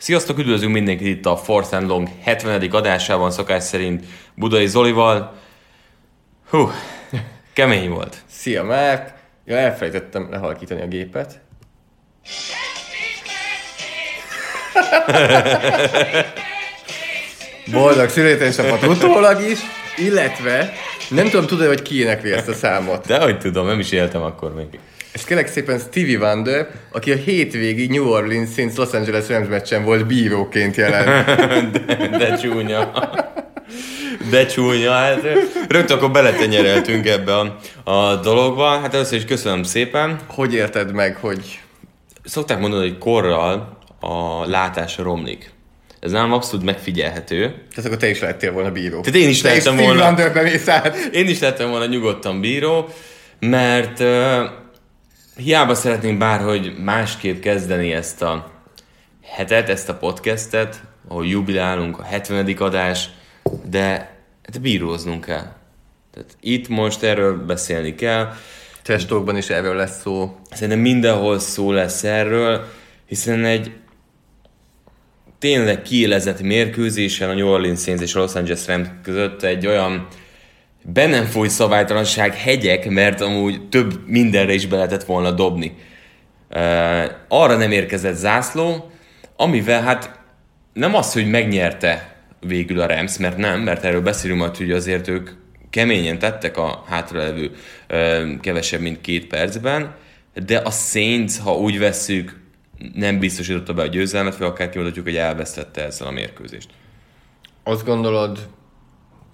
Sziasztok, üdvözlünk mindenkit itt a Force and Long 70. adásában, szokás szerint Budai Zolival. Hú, kemény volt. Szia, Márk! Ja, elfelejtettem lehalkítani a gépet. Boldog születésnapot utólag is, illetve nem tudom, tudod, hogy ki énekli ezt a számot. De hogy tudom, nem is éltem akkor még. És kérlek szépen Stevie Wonder, aki a hétvégi New Orleans Saints Los Angeles Rams meccsen volt bíróként jelen. de, de csúnya. De csúnya, hát rögtön akkor beletenyereltünk ebbe a, a dologba. Hát először is köszönöm szépen. Hogy érted meg, hogy... Szokták mondani, hogy korral a látás romlik. Ez nem abszolút megfigyelhető. Tehát akkor te is lettél volna bíró. Tehát én is te lettem volna. Én is lettem volna nyugodtan bíró, mert hiába szeretnénk bárhogy másképp kezdeni ezt a hetet, ezt a podcastet, ahol jubilálunk a 70. adás, de hát bíróznunk kell. Tehát itt most erről beszélni kell. Testókban is erről lesz szó. Szerintem mindenhol szó lesz erről, hiszen egy tényleg kiélezett mérkőzésen a New Orleans Saints és a Los Angeles Rams között egy olyan be nem foly szabálytalanság hegyek, mert amúgy több mindenre is be lehetett volna dobni. Arra nem érkezett zászló, amivel hát nem az, hogy megnyerte végül a Rams, mert nem, mert erről beszélünk majd, hogy azért ők keményen tettek a hátralevő kevesebb, mint két percben, de a Saints, ha úgy vesszük, nem biztosította be a győzelmet, vagy akár kimondhatjuk, hogy elvesztette ezzel a mérkőzést. Azt gondolod,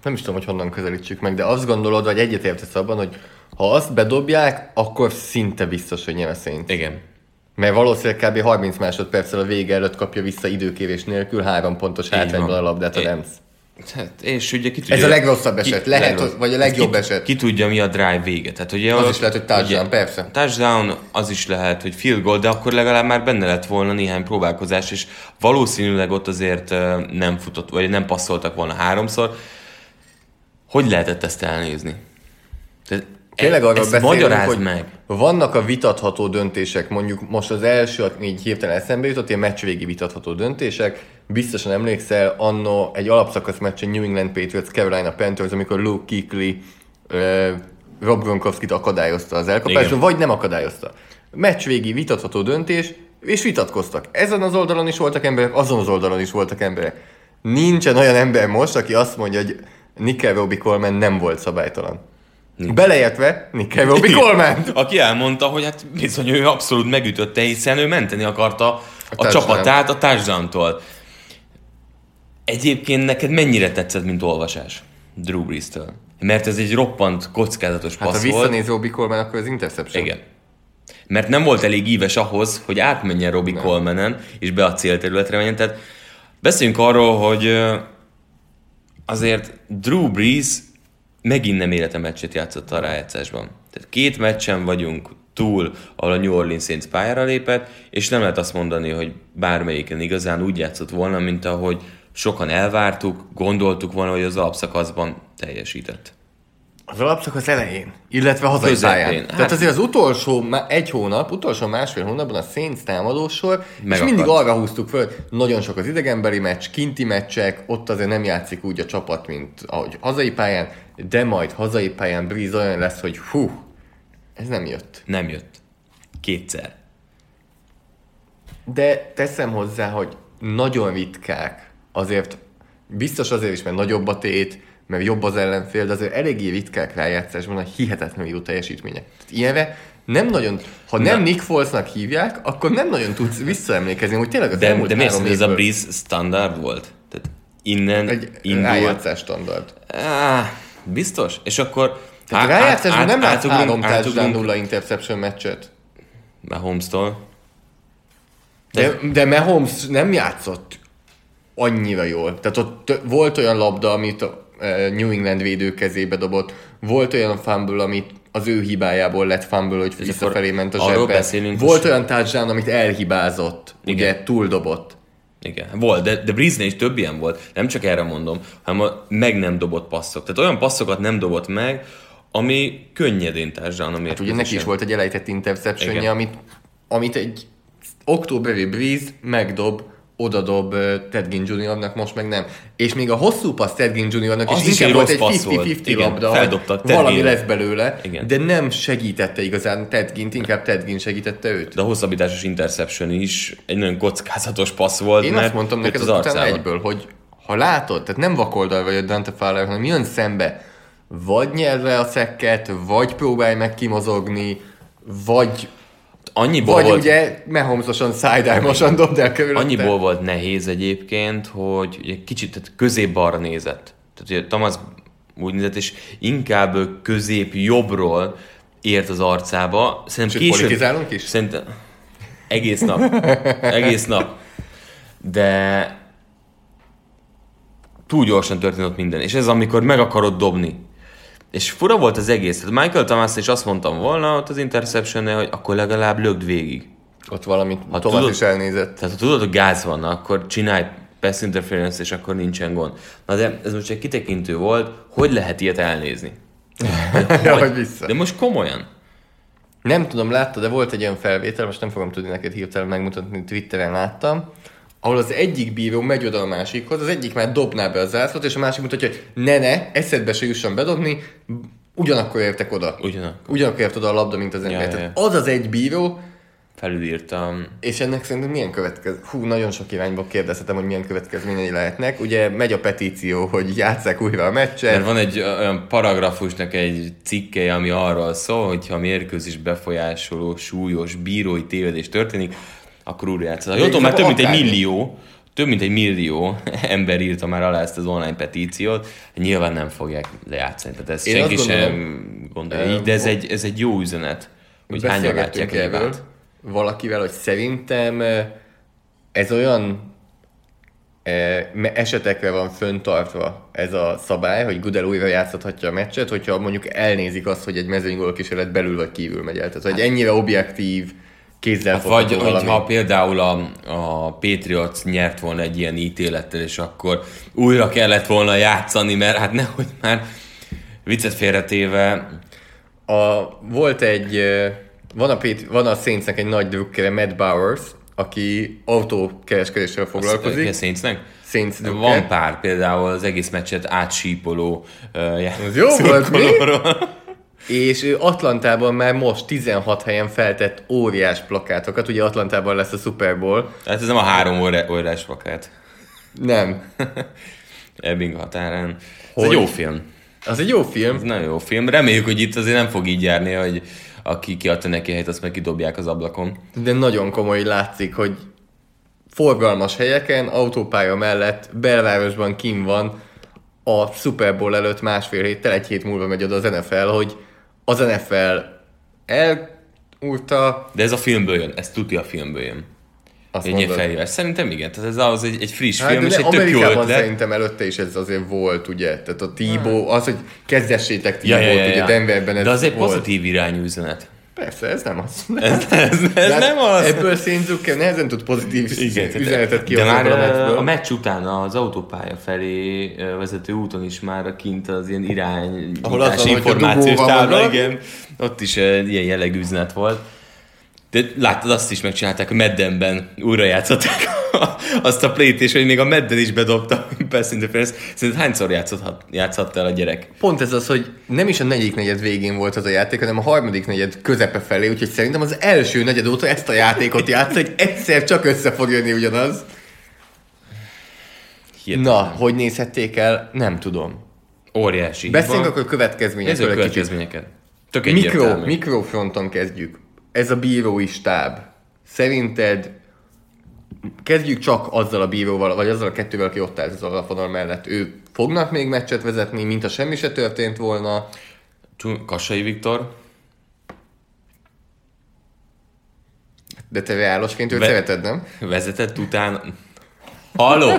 nem is tudom, hogy honnan közelítsük meg, de azt gondolod, vagy egyetértesz abban, hogy ha azt bedobják, akkor szinte biztos, hogy nyer a. Igen. Mert valószínűleg kb. 30 másodperccel a vége előtt kapja vissza időkérés nélkül három pontos hátrányban a labdát a Rams. Hát, és ugye ki tudja, Ez a legrosszabb eset. Lehet, hogy- vagy a legjobb ki, eset. Ki tudja, mi a drive vége. Tehát, ugye, Az ott- is lehet, hogy touchdown, ugye, persze. Touchdown, az is lehet, hogy field goal, de akkor legalább már benne lett volna néhány próbálkozás, és valószínűleg ott azért nem futott, vagy nem passzoltak volna háromszor. Hogy lehetett ezt elnézni? Tehát Tényleg arról ezt beszélünk, hogy meg. vannak a vitatható döntések, mondjuk most az első, aki így hirtelen eszembe jutott, ilyen meccsvégi vitatható döntések. Biztosan emlékszel, anno egy alapszakasz meccsen New England Patriots, Carolina Panthers, amikor Luke Kuechly ö, Rob Gronkowski-t akadályozta az elkapáson, vagy nem akadályozta. Meccsvégi vitatható döntés, és vitatkoztak. Ezen az oldalon is voltak emberek, azon az oldalon is voltak emberek. Nincsen olyan ember most, aki azt mondja, hogy Nickel Robbie Coleman nem volt szabálytalan. Beleértve Nickel Robbie Coleman. Aki elmondta, hogy hát bizony ő abszolút megütötte, hiszen ő menteni akarta a, a csapatát a touchdown-tól. Egyébként neked mennyire tetszett, mint olvasás Drew Brees-től? Mert ez egy roppant, kockázatos Hát ha passz volt. visszanéz Robbie Coleman, akkor az interception. Igen. Mert nem volt elég íves ahhoz, hogy átmenjen Robbie Colemanen, és be a célterületre menjen. Tehát beszéljünk arról, hogy azért Drew Brees megint nem élete meccset játszott a rájátszásban. Tehát két meccsen vagyunk túl, ahol a New Orleans Saints pályára lépett, és nem lehet azt mondani, hogy bármelyiken igazán úgy játszott volna, mint ahogy sokan elvártuk, gondoltuk volna, hogy az alapszakaszban teljesített. Az alapszakasz elején, illetve hazai Közepén. pályán. Hát- Tehát azért az utolsó egy hónap, utolsó másfél hónapban a Saints támadósor, és mindig arra húztuk föl, nagyon sok az idegenbeli meccs, kinti meccsek, ott azért nem játszik úgy a csapat, mint ahogy hazai pályán, de majd hazai pályán Breeze olyan lesz, hogy hú, ez nem jött. Nem jött. Kétszer. De teszem hozzá, hogy nagyon ritkák, azért biztos azért is, mert nagyobb a tét, mert jobb az ellenfél, de azért eléggé ritkák rájátszásban a hihetetlenül jó teljesítmények. Tehát ilyenre nem nagyon, ha nem Nick Folesnak hívják, akkor nem nagyon tudsz visszaemlékezni, hogy tényleg az De, elmúlt de miért három ez a Breeze standard volt? Tehát innen egy indult. rájátszás standard. Á, biztos? És akkor... Tehát át- rájátszásban át- nem látsz három átugrunk nulla interception meccset. Mahomes-tól. De, de Mahomes nem játszott annyira jól. Tehát ott volt olyan labda, amit New England védő kezébe dobott, volt olyan fumble, amit az ő hibájából lett fumble, hogy visszafelé ment a zsebbe. Volt most- olyan touchdown, amit elhibázott, Igen. ugye túldobott. Igen, volt, de, de Breeze-nél is több ilyen volt. Nem csak erre mondom, hanem a meg nem dobott passzok. Tehát olyan passzokat nem dobott meg, ami könnyedén touchdown a Hát ugye neki is volt egy elejtett interceptionje, amit, amit egy októberi Breeze megdob, odadob Ted Ginn Jr.-nak, most meg nem. És még a hosszú passz Ted Ginn Az is is inkább egy volt egy passz volt. 50-50 Igen, labda, Ted valami lesz belőle, Igen. de nem segítette igazán Ted Ginn-t, inkább Ted Ginn segítette őt. De a hosszabbításos interception is egy nagyon kockázatos passz volt, Én mert azt mondtam neked az arcába. egyből, hogy ha látod, tehát nem vakoldal vagy a Dante Fowler, hanem jön szembe, vagy nyer le a szekket, vagy próbálj meg kimozogni, vagy Annyiból Vagy volt, ugye Mahomesosan, sidearmosan dobd el körülötte. annyiból volt nehéz egyébként, hogy ugye kicsit tehát közép-balra nézett. Tehát ugye Thomas úgy nézett, és inkább ő közép jobbról ért az arcába. Szerintem És politizálunk is? Szerintem egész nap. egész nap. De túl gyorsan történt minden. És ez amikor meg akarod dobni. És fura volt az egész. Tehát Michael Thomas is azt mondtam volna ott az interception hogy akkor legalább lögd végig. Ott valamit Ha Thomas tudod- is elnézett. Tehát ha tudod, hogy gáz van, akkor csinálj pass interference, és akkor nincsen gond. Na de ez most egy kitekintő volt, hogy lehet ilyet elnézni? Ja, Hogy? hogy vissza. De most komolyan. Nem tudom, látta, de volt egy olyan felvétel, most nem fogom tudni neked hirtelen megmutatni, Twitteren láttam, ahol az egyik bíró megy oda a másikhoz, az egyik már dobná be a zászlót, és a másik mutatja, hogy ne, ne, eszedbe se jusson bedobni, ugyanakkor értek oda. Ugyanakkor. Ugyanakkor ért oda a labda, mint az ember. ja, Tehát az az egy bíró, Felülírtam. és ennek szerintem milyen következ... Hú, nagyon sok irányba kérdezhetem, hogy milyen következményei lehetnek. Ugye megy a petíció, hogy játsszák újra a meccset. Mert van egy olyan paragrafusnak egy cikke, ami arról szól, hogy ha mérkőzés befolyásoló súlyos bírói tévedés történik, akkor újra játszhat. Jó, tudom, már több mint egy millió, több mint egy millió ember írta már alá ezt az online petíciót, nyilván nem fogják lejátszani, tehát ezt Én senki azt sem gondolom, gondolja így, de ez egy, ez egy jó üzenet, hogy hányan látják erről valakivel, hogy szerintem eh, ez olyan eh, esetekre van föntartva ez a szabály, hogy Gudel újra játszhatja a meccset, hogyha mondjuk elnézik azt, hogy egy mezőnygól kísérlet belül vagy kívül megy el. Tehát, hogy ennyire objektív, kézzel Hát vagy, valami. ha például a, a Patriots nyert volna egy ilyen ítélettel, és akkor újra kellett volna játszani, mert hát nehogy már viccet félretéve, A, volt egy, van a, Pét, van a Saintsnek egy nagy drukkere, Matt Bowers, aki autókereskedéssel foglalkozik. Ki a Saintsnek? Saints drukker. Van pár például az egész meccset átsípoló uh, Az jó volt, mi? És Atlantában már most 16 helyen feltett óriás plakátokat, ugye Atlantában lesz a Super Bowl. Tehát ez nem a három órás plakát. Nem. Ebbing határán. Ez Hogy? egy jó film. Az egy jó film, Ez nagyon jó film. Reméljük, hogy itt azért nem fog így járni, hogy aki kiadta neki helyet, azt meg kidobják az ablakon. de nagyon komoly látszik, hogy forgalmas helyeken, autópálya mellett, belvárosban kim van, a Super Bowl előtt másfél héttel, egy hét múlva megy oda az NFL, hogy az NFL elúrta, De ez a filmből jön, ez tuti a filmből jön. azt Egy ilyen mondod. felhívás. Szerintem igen, tehát ez az egy, egy friss Hát, film, és egy tök jó ötlet. szerintem előtte is ez azért volt, ugye? Tehát a Tibo, az, hogy kezdessétek Ja, Tibo-t, ja, ja, ugye ja. Denverben ez De az egy pozitív irányú üzenet. Persze, ez nem az. Ez, ez, ez De hát nem az. Ebből Szénzukkel nehezen tud pozitív Igen, üzenetet de kihozni már ebből a a, meccsből. a meccs után az autópálya felé vezető úton is már kint az ilyen irány Ahol az információs tábla, igen. Ott is ilyen jellegű üzenet volt. De láttad, azt is megcsinálták, a Meddenben újra játszották azt a plét, és hogy még a Medden is bedobta Pass Interference. Szerinted hányszor játszhat, játszhatta el a gyerek? Pont ez az, hogy nem is a negyedik negyed végén volt az a játék, hanem a harmadik negyed közepe felé, úgyhogy szerintem az első negyed óta ezt a játékot játsz, hogy egyszer csak össze fog jönni ugyanaz. Hihetetlen. Na, hogy nézhették el, nem tudom. Óriási. Beszéljünk akkor a következményekről Nézzük a következményeket. Tök Mikro, mikrofronton kezdjük. Ez a bírói stáb. Szerinted kezdjük csak azzal a bíróval, vagy azzal a kettővel, aki ott állt az alapvonal mellett. Ő fognak még meccset vezetni, mint a semmi se történt volna. Kassai Viktor. De te reálosként őt Ve- szereted, nem? vezetett utána... Halló!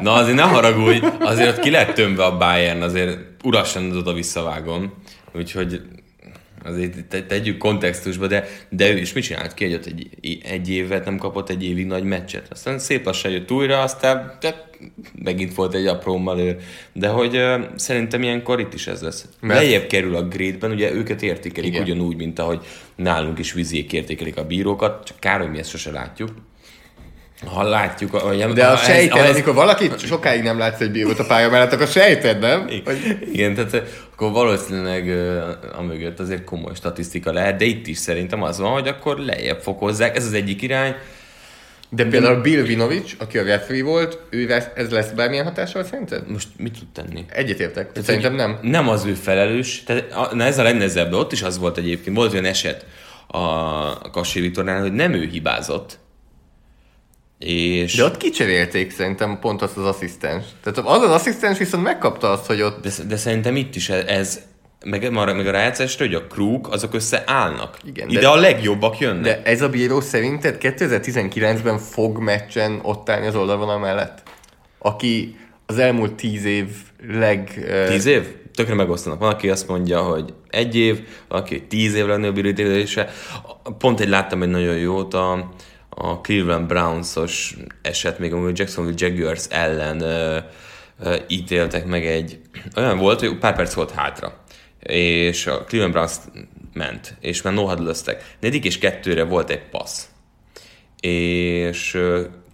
Na azért ne haragudj, azért ott ki lett tömve a Bayern, azért urasan oda visszavágom. Úgyhogy azért te- tegyük kontextusba, de, de ő is mit csinált ki, hogy ott egy, egy évet nem kapott egy évig nagy meccset. Aztán szép lassan jött újra, aztán de megint volt egy apró malőr. De hogy uh, szerintem ilyenkor itt is ez lesz. Mert- Lejjebb kerül a grade-ben, ugye őket értékelik Igen. ugyanúgy, mint ahogy nálunk is viziék értékelik a bírókat, csak kár, hogy mi ezt sose látjuk. Ha látjuk, hogy De a sejted, ha amikor valakit sokáig nem látsz egy bírót a pálya mellett, akkor sejted, nem? Hogy... Igen, tehát eh, akkor valószínűleg uh, amögött azért komoly statisztika lehet, de itt is szerintem az van, hogy akkor lejjebb fokozzák, ez az egyik irány. De például Bill Vinovic, aki a referee volt, ő lesz- ez lesz bármilyen hatással szerinted? Most mit tud tenni? Egyetértek. Szerintem nem. Nem az ő felelős, tehát a- na ez a legnehezebb, ott is az volt egyébként, volt olyan eset a Kassi Vitornál, hogy nem ő hibázott, és... De ott kicserélték szerintem pont azt az asszisztens. Tehát az az asszisztens viszont megkapta azt, hogy ott De, de szerintem itt is ez, meg, meg a rájátszásra, hogy a krúk, azok összeállnak. Igen, Ide de- a legjobbak jönnek. De ez a bíró szerinted 2019-ben fog meccsen ott állni az oldalvonal mellett? Aki az elmúlt tíz év leg... Tíz év? Tökre megosztanak. Van, aki azt mondja, hogy egy év, valaki tíz év legnagyobb időzése. Pont egy láttam egy nagyon jót, a, a Cleveland Browns-os eset, még amikor Jacksonville Jaguars ellen ö, ö, ítéltek meg egy... Olyan volt, hogy pár perc volt hátra. És a Cleveland Browns ment, és már no Negyedik és kettőre volt egy passz és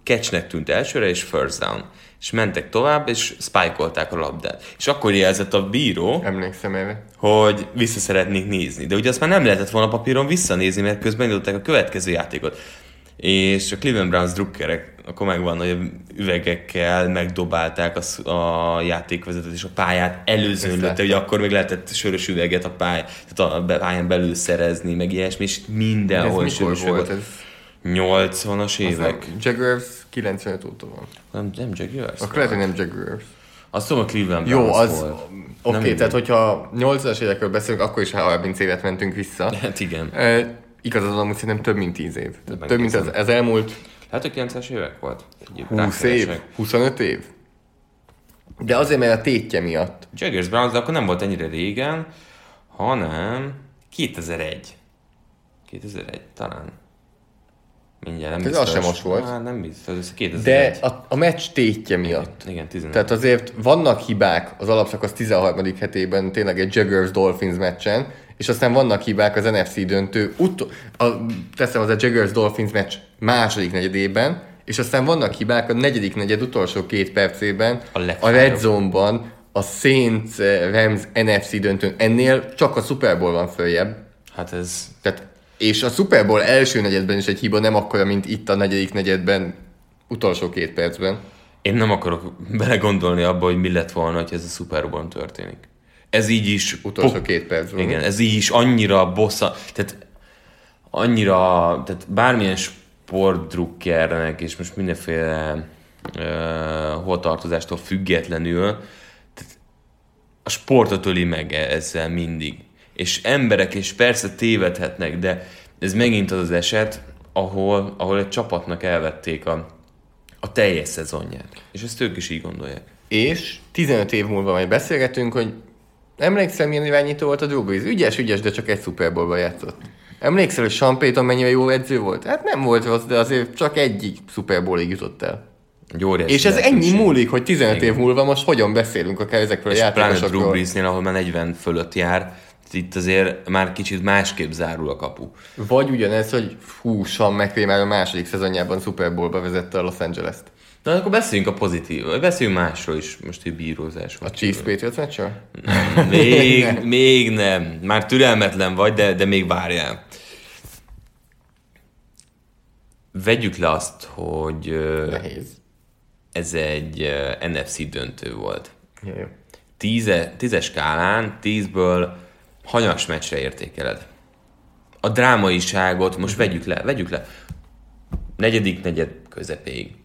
catchnek tűnt elsőre, és first down. És mentek tovább, és spike a labdát. És akkor jelzett a bíró, Emlékszem erre. hogy vissza szeretnék nézni. De ugye azt már nem lehetett volna papíron visszanézni, mert közben indították a következő játékot. És a Cleveland Browns drukkerek, akkor megvan, hogy üvegekkel megdobálták a, a játékvezetőt és a pályát előzőn lőtte, hogy akkor még lehetett sörös üveget a, pály, tehát a pályán belül szerezni, meg ilyesmi, és mindenhol sörös volt? volt. Ez 80-as évek. Jaguars 95 óta van. Nem, nem Jaguars. Akkor lehet, hogy nem Jaguars. Azt tudom, a Cleveland Jó, az... Oké, okay, tehát hogyha 80-as évekről beszélünk, akkor is 30 évet mentünk vissza. Hát igen. E, igazad amúgy szerintem több mint 10 év. Tehát több mint az, az elmúlt Hát, hogy 90-es évek volt. Egyéb 20 év, 25 év. De azért, mert a tétje miatt. Jaguars Browns, de akkor nem volt ennyire régen, hanem 2001. 2001, talán. Mindjárt nem Ez az biztos. sem most volt. Hát nem biztos, ez De 2001. a, a meccs tétje miatt. Igen, 11. Tehát azért vannak hibák az alapszakasz 13. hetében, tényleg egy Jaguars Dolphins meccsen, és aztán vannak hibák az NFC döntő, ut- a, teszem az a Jaguars Dolphins meccs második negyedében, és aztán vannak hibák a negyedik negyed utolsó két percében, A a. Red Zone-ban, a Saints eh, Rams NFC döntőn. Ennél csak a Super Bowl van följebb. Hát ez... Tehát, és a Super Bowl első negyedben is egy hiba nem akkora, mint itt a negyedik negyedben, utolsó két percben. Én nem akarok belegondolni abba, hogy mi lett volna, hogy ez a Super Bowl történik. Ez így is... Utolsó pop- két percben. Igen, ez így is annyira bossza, tehát annyira, tehát bármilyen sportdrukkernek és most mindenféle uh, hovatartozástól függetlenül, tehát a sportot öli meg e- ezzel mindig. És emberek, és persze tévedhetnek, de ez megint az az eset, ahol, ahol egy csapatnak elvették a, a teljes szezonját. És ezt ők is így gondolják. És 15 év múlva majd beszélgetünk, hogy emlékszem, milyen irányító volt a Drew Brees. Ügyes, ügyes, de csak egy Super játszott. Emlékszel, hogy Sean Payton mennyire jó edző volt? Hát nem volt rossz, de azért csak egyik Super Bowlig jutott el. Egy És ez ennyi múlik, hogy 15 év múlva most hogyan beszélünk akár ezekről a És pláne Drew játékosokról. Breesnél, ahol már 40 fölött jár, itt azért már kicsit másképp zárul a kapu. Vagy ugyanez, hogy hú, Sean McVay már a második szezonjában Super Bowl-ba vezette a Los Angeles-t. Na akkor beszéljünk a pozitív, vagy beszéljünk másról is, most egy bírózás. A Chiefs Patriots meccsről? Még, még nem. Már türelmetlen vagy, de, de még várjál. Vegyük le azt, hogy Nehéz. ez egy NFC döntő volt. Tíze, tízes skálán, tízből hanyas meccsre értékeled? A drámaiságot most vegyük le, vegyük le. Negyedik negyed közepéig.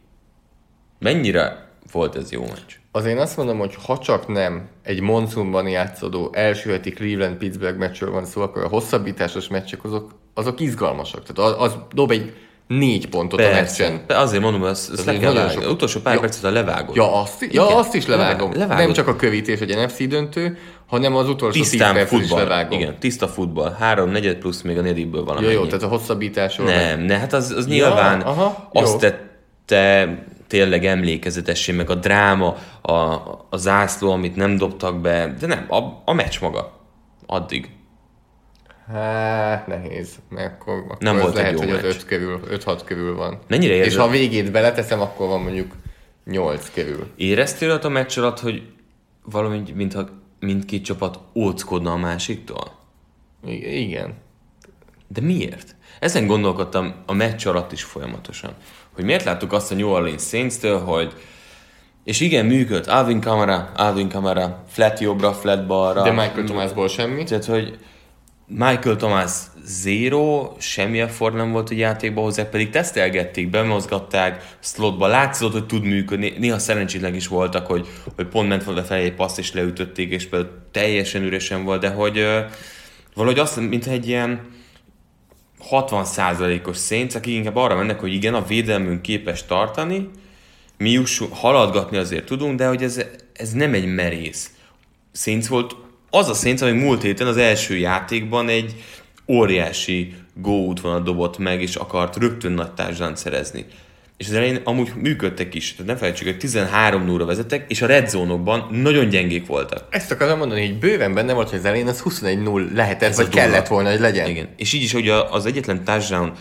Mennyire volt ez jó meccs? Az én azt mondom, hogy ha csak nem egy monszunban játszódó első heti Cleveland-Pittsburgh meccsről van szó, akkor a hosszabbításos meccsek azok, azok izgalmasak. Tehát az, az dob egy négy pontot a meccsen. Persze, azért mondom, hogy azt, azt le kell vágni. sok. Utolsó pár Ja. percet a levágod. Ja, azt, ja, Igen. azt is levágom. Levá- levágod. Nem csak a kövítés egy NFC döntő, hanem az utolsó tíz Tisztán is futball. levágom. Igen, tiszta futball. Három, negyed plusz még a negyedikből van Ja, jó, amennyi. tehát a hosszabbításról. Nem, ne, hát az, az nyilván aha, jó. azt tette tényleg emlékezetessé, meg a dráma, a, a zászló, amit nem dobtak be, de nem, a, a meccs maga. Addig. Hát nehéz, mert akkor, akkor Nem az volt lehet, hogy az meccs. 5 körül, 5-6 körül van. Mennyire És érzed? ha a végét beleteszem, akkor van mondjuk 8 körül. Éreztél ott a meccs alatt, hogy valami, mintha mindkét csapat óckodna a másiktól? I- igen. De miért? Ezen gondolkodtam a meccs alatt is folyamatosan. Hogy miért láttuk azt a New Orleans Saints-től, hogy és igen, működt. Alvin Kamara, Alvin Kamara, flat jobbra, flat balra. De Michael Thomasból semmi. Tehát, hogy Michael Thomas zero, semmi effort nem volt a játékba hozzá, pedig tesztelgették, bemozgatták, slotba látszott, hogy tud működni. Néha szerencsétlen is voltak, hogy, hogy pont ment volna felé egy passz, és leütötték, és például teljesen üresen volt, de hogy valahogy azt, mint egy ilyen 60%-os Saints, akik inkább arra mennek, hogy igen, a védelmünk képes tartani, mi juss, haladgatni azért tudunk, de hogy ez, ez nem egy merész. Saints volt az a Saints, ami múlt héten az első játékban egy óriási go útvonalat dobott meg, és akart rögtön nagy társadalmat szerezni. És az elején amúgy működtek is. Tehát ne felejtsük, hogy 13 0 vezettek, és a red zone-okban nagyon gyengék voltak. Ezt akarom mondani, hogy bőven benne volt, hogy az elején az 21-0 lehetett, Ez vagy kellett volna, hogy legyen. Igen. És így is, hogy az egyetlen touchdown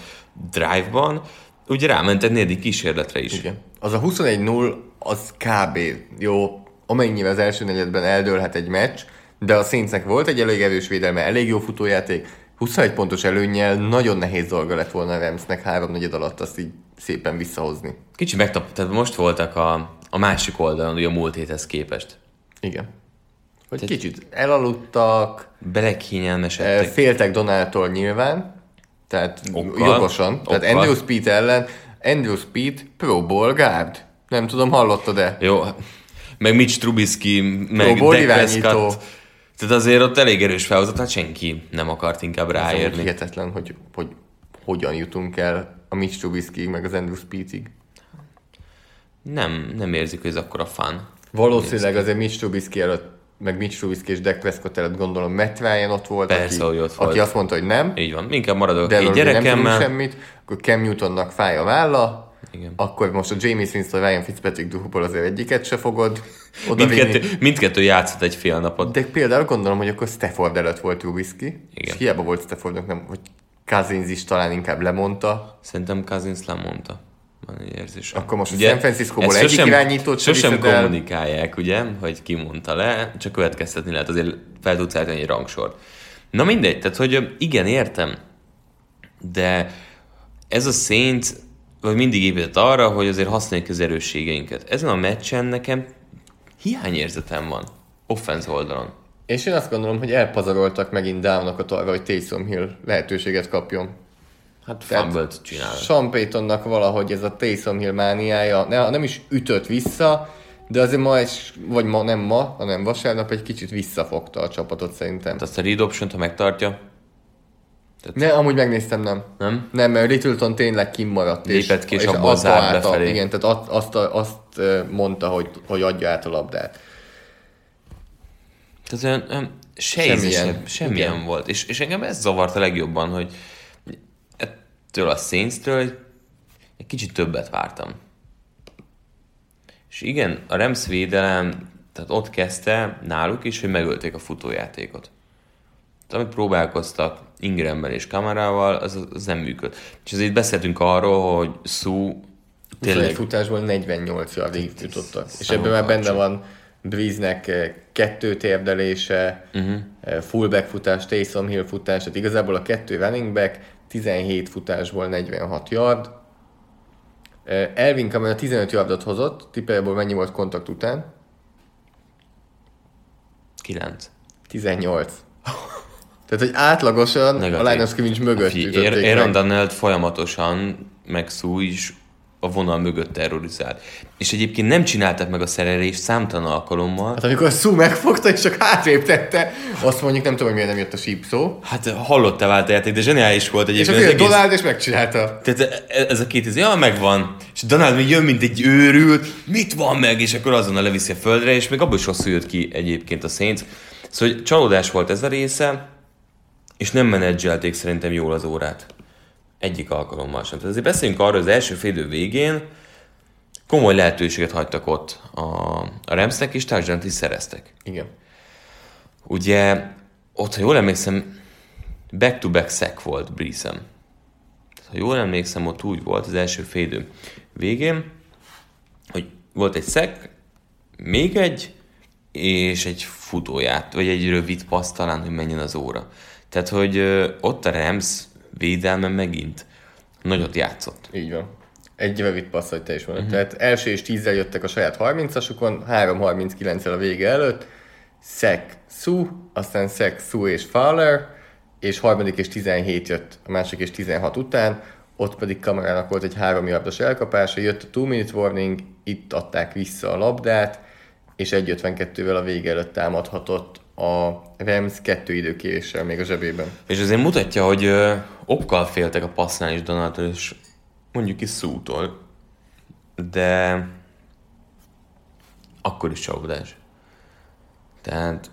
drive-ban ugye ráment egy negyedik kísérletre is. Igen. Az a 21-0, az kb. jó, amennyivel az első negyedben eldőlhet egy meccs, de a Saintsnek volt egy elég erős védelme, elég jó futójáték, 21 pontos előnnyel nagyon nehéz dolga lett volna a Ramsnek három negyed alatt azt így szépen visszahozni. Kicsi megtap, tehát most voltak a, a másik oldalon, ugye a múlt héthez képest. Igen. Hogy kicsit elaludtak, eh, Belekényelmesedtek. féltek Donáltól nyilván, tehát Okkal. jogosan. Tehát Okkal. Andrew Speed ellen, Andrew Speed Pro Bowl guard. Nem tudom, hallottad-e? Jó, meg Mitch Trubisky, meg Pro Bowl irányító. Prescott. Tehát azért ott elég erős felhozat, hát senki nem akart inkább Ez ráérni. hihetetlen, hogy, hogy hogyan jutunk el a Mitch Trubisky meg az Andrew Speedig. Nem, nem érzik, hogy ez akkora fun. Valószínűleg azért Mitch Trubisky előtt, meg Mitch Trubisky és Dak Prescott előtt gondolom Matt Ryan ott volt, Persze, aki, ott aki volt. azt mondta, hogy nem, Így van, inkább maradok de egy még nem gyerekemmel. semmit, akkor Cam Newtonnak fáj a válla, Igen. akkor most a James Winston, Ryan Fitzpatrick duhból azért egyiket se fogod oda Mindkettő, mindkettő játszott egy fél napot. De például gondolom, hogy akkor Stafford előtt volt Trubisky, Igen. és hiába volt Staffordnak, nem, hogy Cousins is talán inkább lemondta, Szerintem Cousins lemondta. Van egy érzésem. Akkor most a San Franciscóból ezt egyik sosem- irányítót se Sosem el. kommunikálják, ugye, hogy ki mondta le, csak következtetni lehet, azért fel tudsz állítani egy rangsort. Na mindegy, tehát hogy igen, értem, de ez a Saints vagy mindig épített arra, hogy azért használjuk az erősségeinket. Ezen a meccsen nekem hiányérzetem van offense oldalon. És én azt gondolom, hogy elpazaroltak megint Downokat arra, hogy Taysom Hill lehetőséget kapjon. Hát fumble-t csinál. Sean Paytonnak valahogy ez a Taysom Hill mániája, ne, nem is ütött vissza, de azért ma, is, vagy ma, nem ma, hanem vasárnap egy kicsit visszafogta a csapatot szerintem. Hát azt a read option ha megtartja, Ne, amúgy megnéztem, nem. nem? Nem, mert Littleton tényleg kimaradt. Lépett ki, és abból adta zárt át a- befelé. Igen, tehát azt, azt, azt mondta, hogy, hogy adja át a labdát. Tehát olyan, olyan Semmilyen. semmilyen, semmilyen Igen. volt. És, és engem ez zavart a legjobban, hogy ettől a Saints-től egy, egy kicsit többet vártam. És igen, a Rams védelem, tehát ott kezdte náluk is, hogy megölték a futójátékot. Tehát amit próbálkoztak Ingramben és Kamarával, az, az nem működött. És ezért beszéltünk arról, hogy Szú Tényleg. futásból 48 yardig jutottak. És ebben már benne van Breeze-nek eh, kettő térdelése, uh-huh. fullback futás, Taysom Hill futás, tehát igazából a kettő running back 17 futásból 46 yard. Eh, Elvin Kamara 15 yardot hozott, tippeljéból mennyi volt kontakt után? 9. 18. Tehát, hogy átlagosan Negatív. a of scrimmage mögött Fi- ütötték meg. Aaron Donald folyamatosan, meg Szú is a vonal mögött terrorizált. És egyébként nem csináltak meg a szerelést számtalan alkalommal. Hát amikor a Sue megfogta és csak hátrébb tette, azt mondjuk nem tudom, hogy miért nem jött a síp szó. Hát hallottál vált a játék, de zseniális volt És egyébként. akkor az jött egész- Donald és megcsinálta. Tehát ez a két izé, ja, megvan. És Donald még jön, mint egy őrült, mit van meg, és akkor azonnal leviszi a földre, és még abból is rosszul jött ki egyébként a Saints. Szóval hogy csalódás volt ez a része, és nem menedzselték szerintem jól az órát. Egyik alkalommal sem. Tehát azért beszéljünk arról, az első fél idő végén komoly lehetőséget hagytak ott a, a Ramsnek, és touchdown is szereztek. Igen. Ugye, ott, ha jól emlékszem, back-to-back sack volt Breesem. Ha jól emlékszem, ott úgy volt az első félidő végén, hogy volt egy sack, még egy, és egy futóját, vagy egy rövid passz talán, hogy menjen az óra. Tehát, hogy ott a Rams védelme megint nagyot játszott. Így van. Egy rövid passz, hogy te is mondod. Uh-huh. Tehát első és tízzel jöttek a saját 30-asukon, 3-39-el a vége előtt, Szek, Su, aztán Szek, Su és Fowler, és harmadik és 17 jött a másik és 16 után, ott pedig kamerának volt egy három yardos elkapása, jött a 2 minute warning, itt adták vissza a labdát, és 1.52-vel a vége előtt támadhatott a Rams kettő időkéréssel még a zsebében. És azért mutatja, hogy ö, okkal féltek a passznál is Donaldtól, és mondjuk is szútól, de akkor is csalódás. Tehát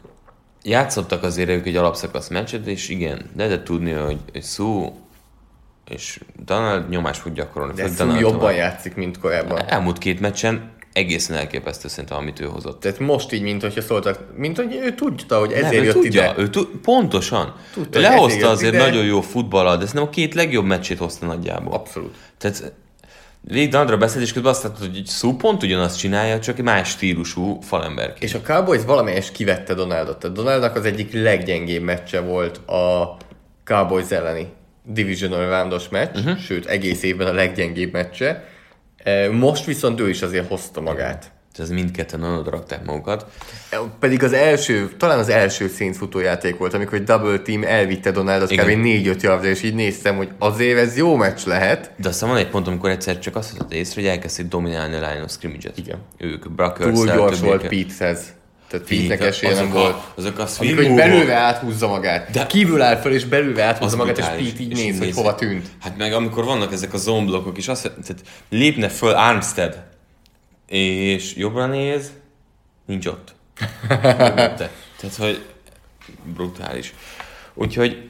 játszottak azért ők egy alapszakasz meccset, és igen, lehetett tudni, hogy, hogy szó és Donald nyomást fog gyakorolni. De Donaldtól. jobban játszik, mint korábban. Elmúlt két meccsen egészen elképesztő szerintem, amit ő hozott. Tehát most így, mint hogyha szóltak, mint hogy ő tudta, hogy ezért Nem, ő jött tudja, ide. Ő tu- pontosan. Tudta, ő ezért lehozta azért ide. nagyon jó futballat, de szerintem a két legjobb meccsét hozta nagyjából. Abszolút. Tehát végig Dandra beszélt, és közben azt látod, hogy szó pont ugyanazt csinálja, csak egy más stílusú falemberként. És a Cowboys valamelyes kivette Donaldot. Tehát Donaldnak az egyik leggyengébb meccse volt a Cowboys elleni Divisional roundos meccs, uh-huh. sőt egész évben a leggyengébb meccse. Most viszont ő is azért hozta magát. Ez mindketten nagyon oda rakták magukat. Pedig az első, talán az első Saints futójáték volt, amikor egy double team elvitte Donaldot kb. Igen. 4-5 yardra, és így néztem, hogy azért ez jó meccs lehet. De aztán van egy pont, amikor egyszer csak azt vett észre, hogy elkezdték dominálni a line of scrimmage-et. Igen. Ők, Brockers, Túl gyors volt Piteshez. Tehát Pete-nek esélye nem volt. Azok a Amikor hogy belőle áthúzza magát. De kívül áll föl, és belőle áthúzza magát, és. Pete így És néz, hogy hova tűnt. Hát meg amikor vannak ezek a zone blokkok is, azt, tehát lépne föl Armstead, és jobbra néz, nincs ott. Tehát, hogy brutális. Úgyhogy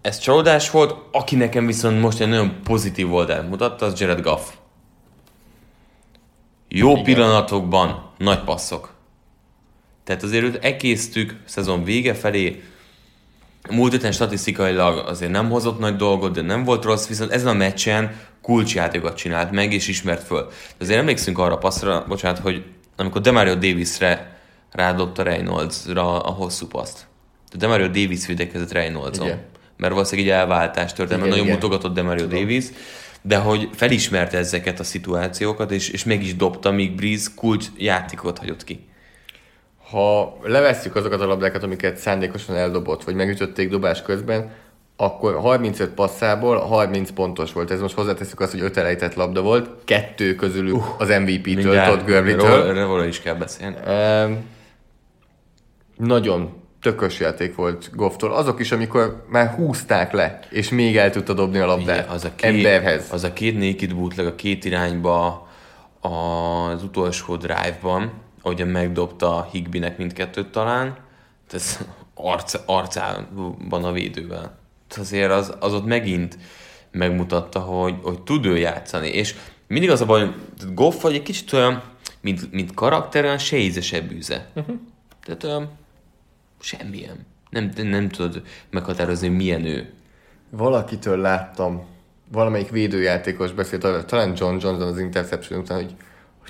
ez csalódás volt, aki nekem viszont most egy nagyon pozitív oldalt mutatta, az Jared Goff. Jó Igen. pillanatokban nagy passzok. Tehát azért őt ekésztük szezon vége felé, Múlt héten statisztikailag azért nem hozott nagy dolgot, de nem volt rossz, viszont ezen a meccsen kulcsjátékokat csinált meg, és ismert föl. De azért emlékszünk arra passzra, bocsánat, hogy amikor Demario Davisre rádobta Reynoldsra a hosszú paszt. De Demario Davis védekezett Reynoldson. Igen. Mert valószínűleg egy elváltás történt, mert nagyon igen. mutogatott Demario Davis, de hogy felismerte ezeket a szituációkat, és, és meg is dobta, míg Breeze kulcs játékot hagyott ki. Ha levesszük azokat a labdákat, amiket szándékosan eldobott, vagy megütötték dobás közben, akkor 35 passzából 30 pontos volt. Ez most hozzáteszük azt, hogy 5 elejtett labda volt, kettő közülük uh, az MVP-től, Todd Gurley-től. Róla is kell beszélni. Um, nagyon tökös játék volt Gofftól. Azok is, amikor már húzták le, és még el tudta dobni a labdát Igen, az a két, emberhez. Az a két naked bootleg a két irányba az utolsó drive-ban, ahogyan megdobta Higbinek mindkettőt talán, ez arc, arcában a védővel. Tehát Azért az, az ott megint megmutatta, hogy, hogy tud ő játszani, és mindig az a baj, hogy Goff vagy egy kicsit olyan, mint, mint karakter, olyan se ízesebb űze. Uh-huh. Tehát olyan semmilyen. Nem, nem tudod meghatározni, milyen ő. Valakitől láttam, valamelyik védőjátékos beszélt, talán John Johnson az interception után, hogy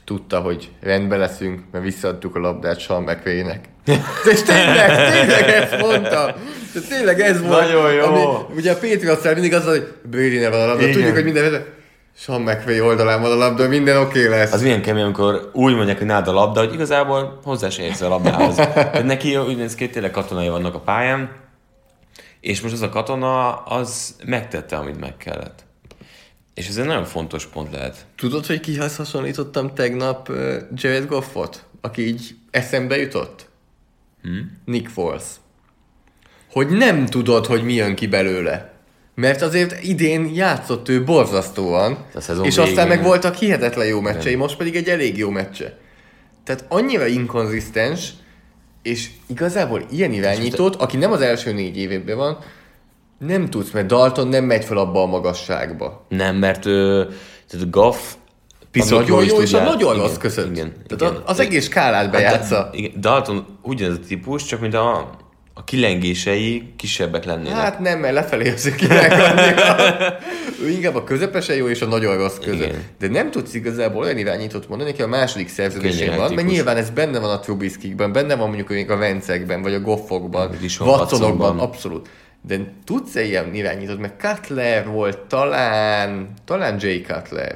tudta, hogy rendbe leszünk, mert visszaadtuk a labdát Sean McVay-nek. És tényleg, tényleg ezt mondta. De tényleg ez volt. Nagyon jó. Ami, ugye a Patriots mindig az, hogy Brady van a labda, Igen. tudjuk, hogy minden Sean McVay oldalán van a labda, minden oké okay lesz. Az milyen kemény, amikor úgy mondják, hogy nálad a labda, hogy igazából hozzá se érsz a labdához. Tehát neki úgy néz ki, tényleg katonai vannak a pályán, és most az a katona, az megtette, amit meg kellett. És ez egy nagyon fontos pont lehet. Tudod, hogy kihez hasonlítottam tegnap Jared Goffot, aki így eszembe jutott? Hmm? Nick Foles. Hogy nem tudod, hogy mi jön ki belőle. Mert azért idén játszott ő borzasztóan, és aztán meg voltak hihetetlen jó meccsei, most pedig egy elég jó meccse. Tehát annyira inkonzisztens, és igazából ilyen irányítót, aki nem az első négy évében van, nem tudsz, mert Dalton nem megy fel abba a magasságba. Nem, mert ő, tehát Goff piszok nagyon jó, jó és a nagyon rossz között. Igen, tehát igen. az egész skálát bejátsza. Hát, igen, Dalton ugyanaz a típus, csak mint a, a kilengései kisebbek lennének. Hát nem, mert lefelé az Ő inkább a közepesen jó és a nagyon rossz között. Igen. De nem tudsz igazából olyan irányítót mondani, aki a második szerződésén van, mert nyilván ez benne van a Trubiskikben, benne van mondjuk a Vencekben, vagy a Goffokban, Watsonokban, abszolút. De tudsz-e ilyen irányítót? Mert Cutler volt talán, talán Jay Cutler.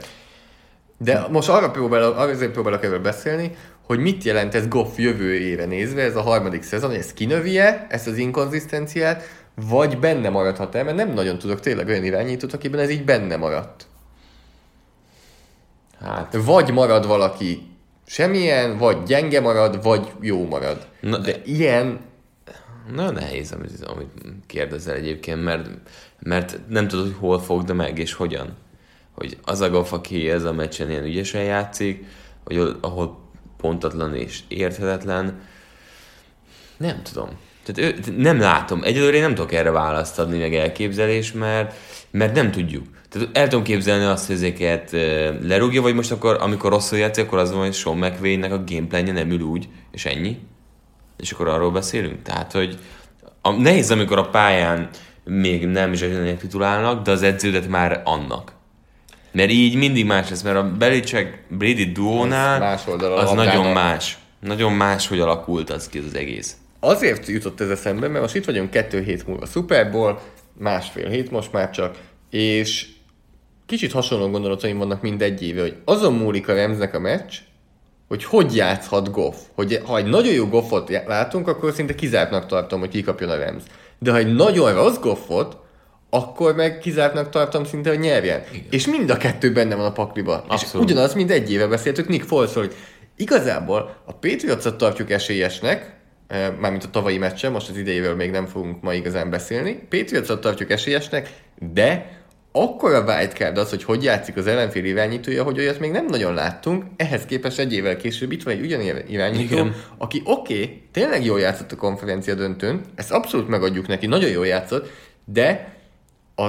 De most arra próbálok, azért próbálok erről beszélni, hogy mit jelent ez Goff jövőjére nézve, ez a harmadik szezon, hogy ez kinövi-e, ezt az inkonzisztenciát, vagy benne maradhat-e, mert nem nagyon tudok tényleg olyan irányítót, akiben ez így benne maradt. Hát. Vagy marad valaki semmilyen, vagy gyenge marad, vagy jó marad. Na, De ilyen... Nagyon nehéz, amit, amit kérdezel egyébként, mert, mert nem tudod, hogy hol fog, de meg, és hogyan. Hogy az a Goff, aki ez a meccsen ilyen ügyesen játszik, vagy ahol pontatlan és érthetetlen. Nem tudom. Tehát ő, nem látom. Egyelőre én nem tudok erre választ adni, meg elképzelés, mert, mert nem tudjuk. Tehát el tudom képzelni azt, hogy ezeket lerúgja, vagy most akkor, amikor rosszul játszik, akkor az van, hogy Sean McVay-nek a gameplanje nem ül úgy, és ennyi. És akkor arról beszélünk. Tehát, hogy a, nehéz, amikor a pályán még nem zseniek titulálnak, de az edződet már annak. Mert így mindig más lesz, mert a Belicek Brady duónál más az nagyon más. Nagyon más, hogy alakult az ki az egész. Azért jutott ez eszembe, mert most itt vagyunk kettő hét múlva Super Bowl, másfél hét most már csak, és kicsit hasonló gondolataim vannak mindegy éve, hogy azon múlik a Remznek a meccs, hogy hogy játszhat Goff. Hogy ha egy nagyon jó Goffot látunk, akkor szinte kizártnak tartom, hogy kikapjon a Rams. De ha egy nagyon rossz Goffot, akkor meg kizártnak tartom szinte, hogy nyerjen. Igen. És mind a kettő benne van a pakliba. Abszolút. És ugyanaz, mint egy éve beszéltük Nick foles hogy igazából a patriots tartjuk esélyesnek, eh, mármint a tavalyi meccsen, most az idejével még nem fogunk ma igazán beszélni, patriots tartjuk esélyesnek, de akkor a wildcard az, hogy hogy játszik az ellenfél irányítója, hogy olyat még nem nagyon láttunk, ehhez képest egy évvel később itt van egy ugyanilyen irányító, Igen. aki oké, okay, tényleg jól játszott a konferencia döntőn, ezt abszolút megadjuk neki, nagyon jól játszott, de a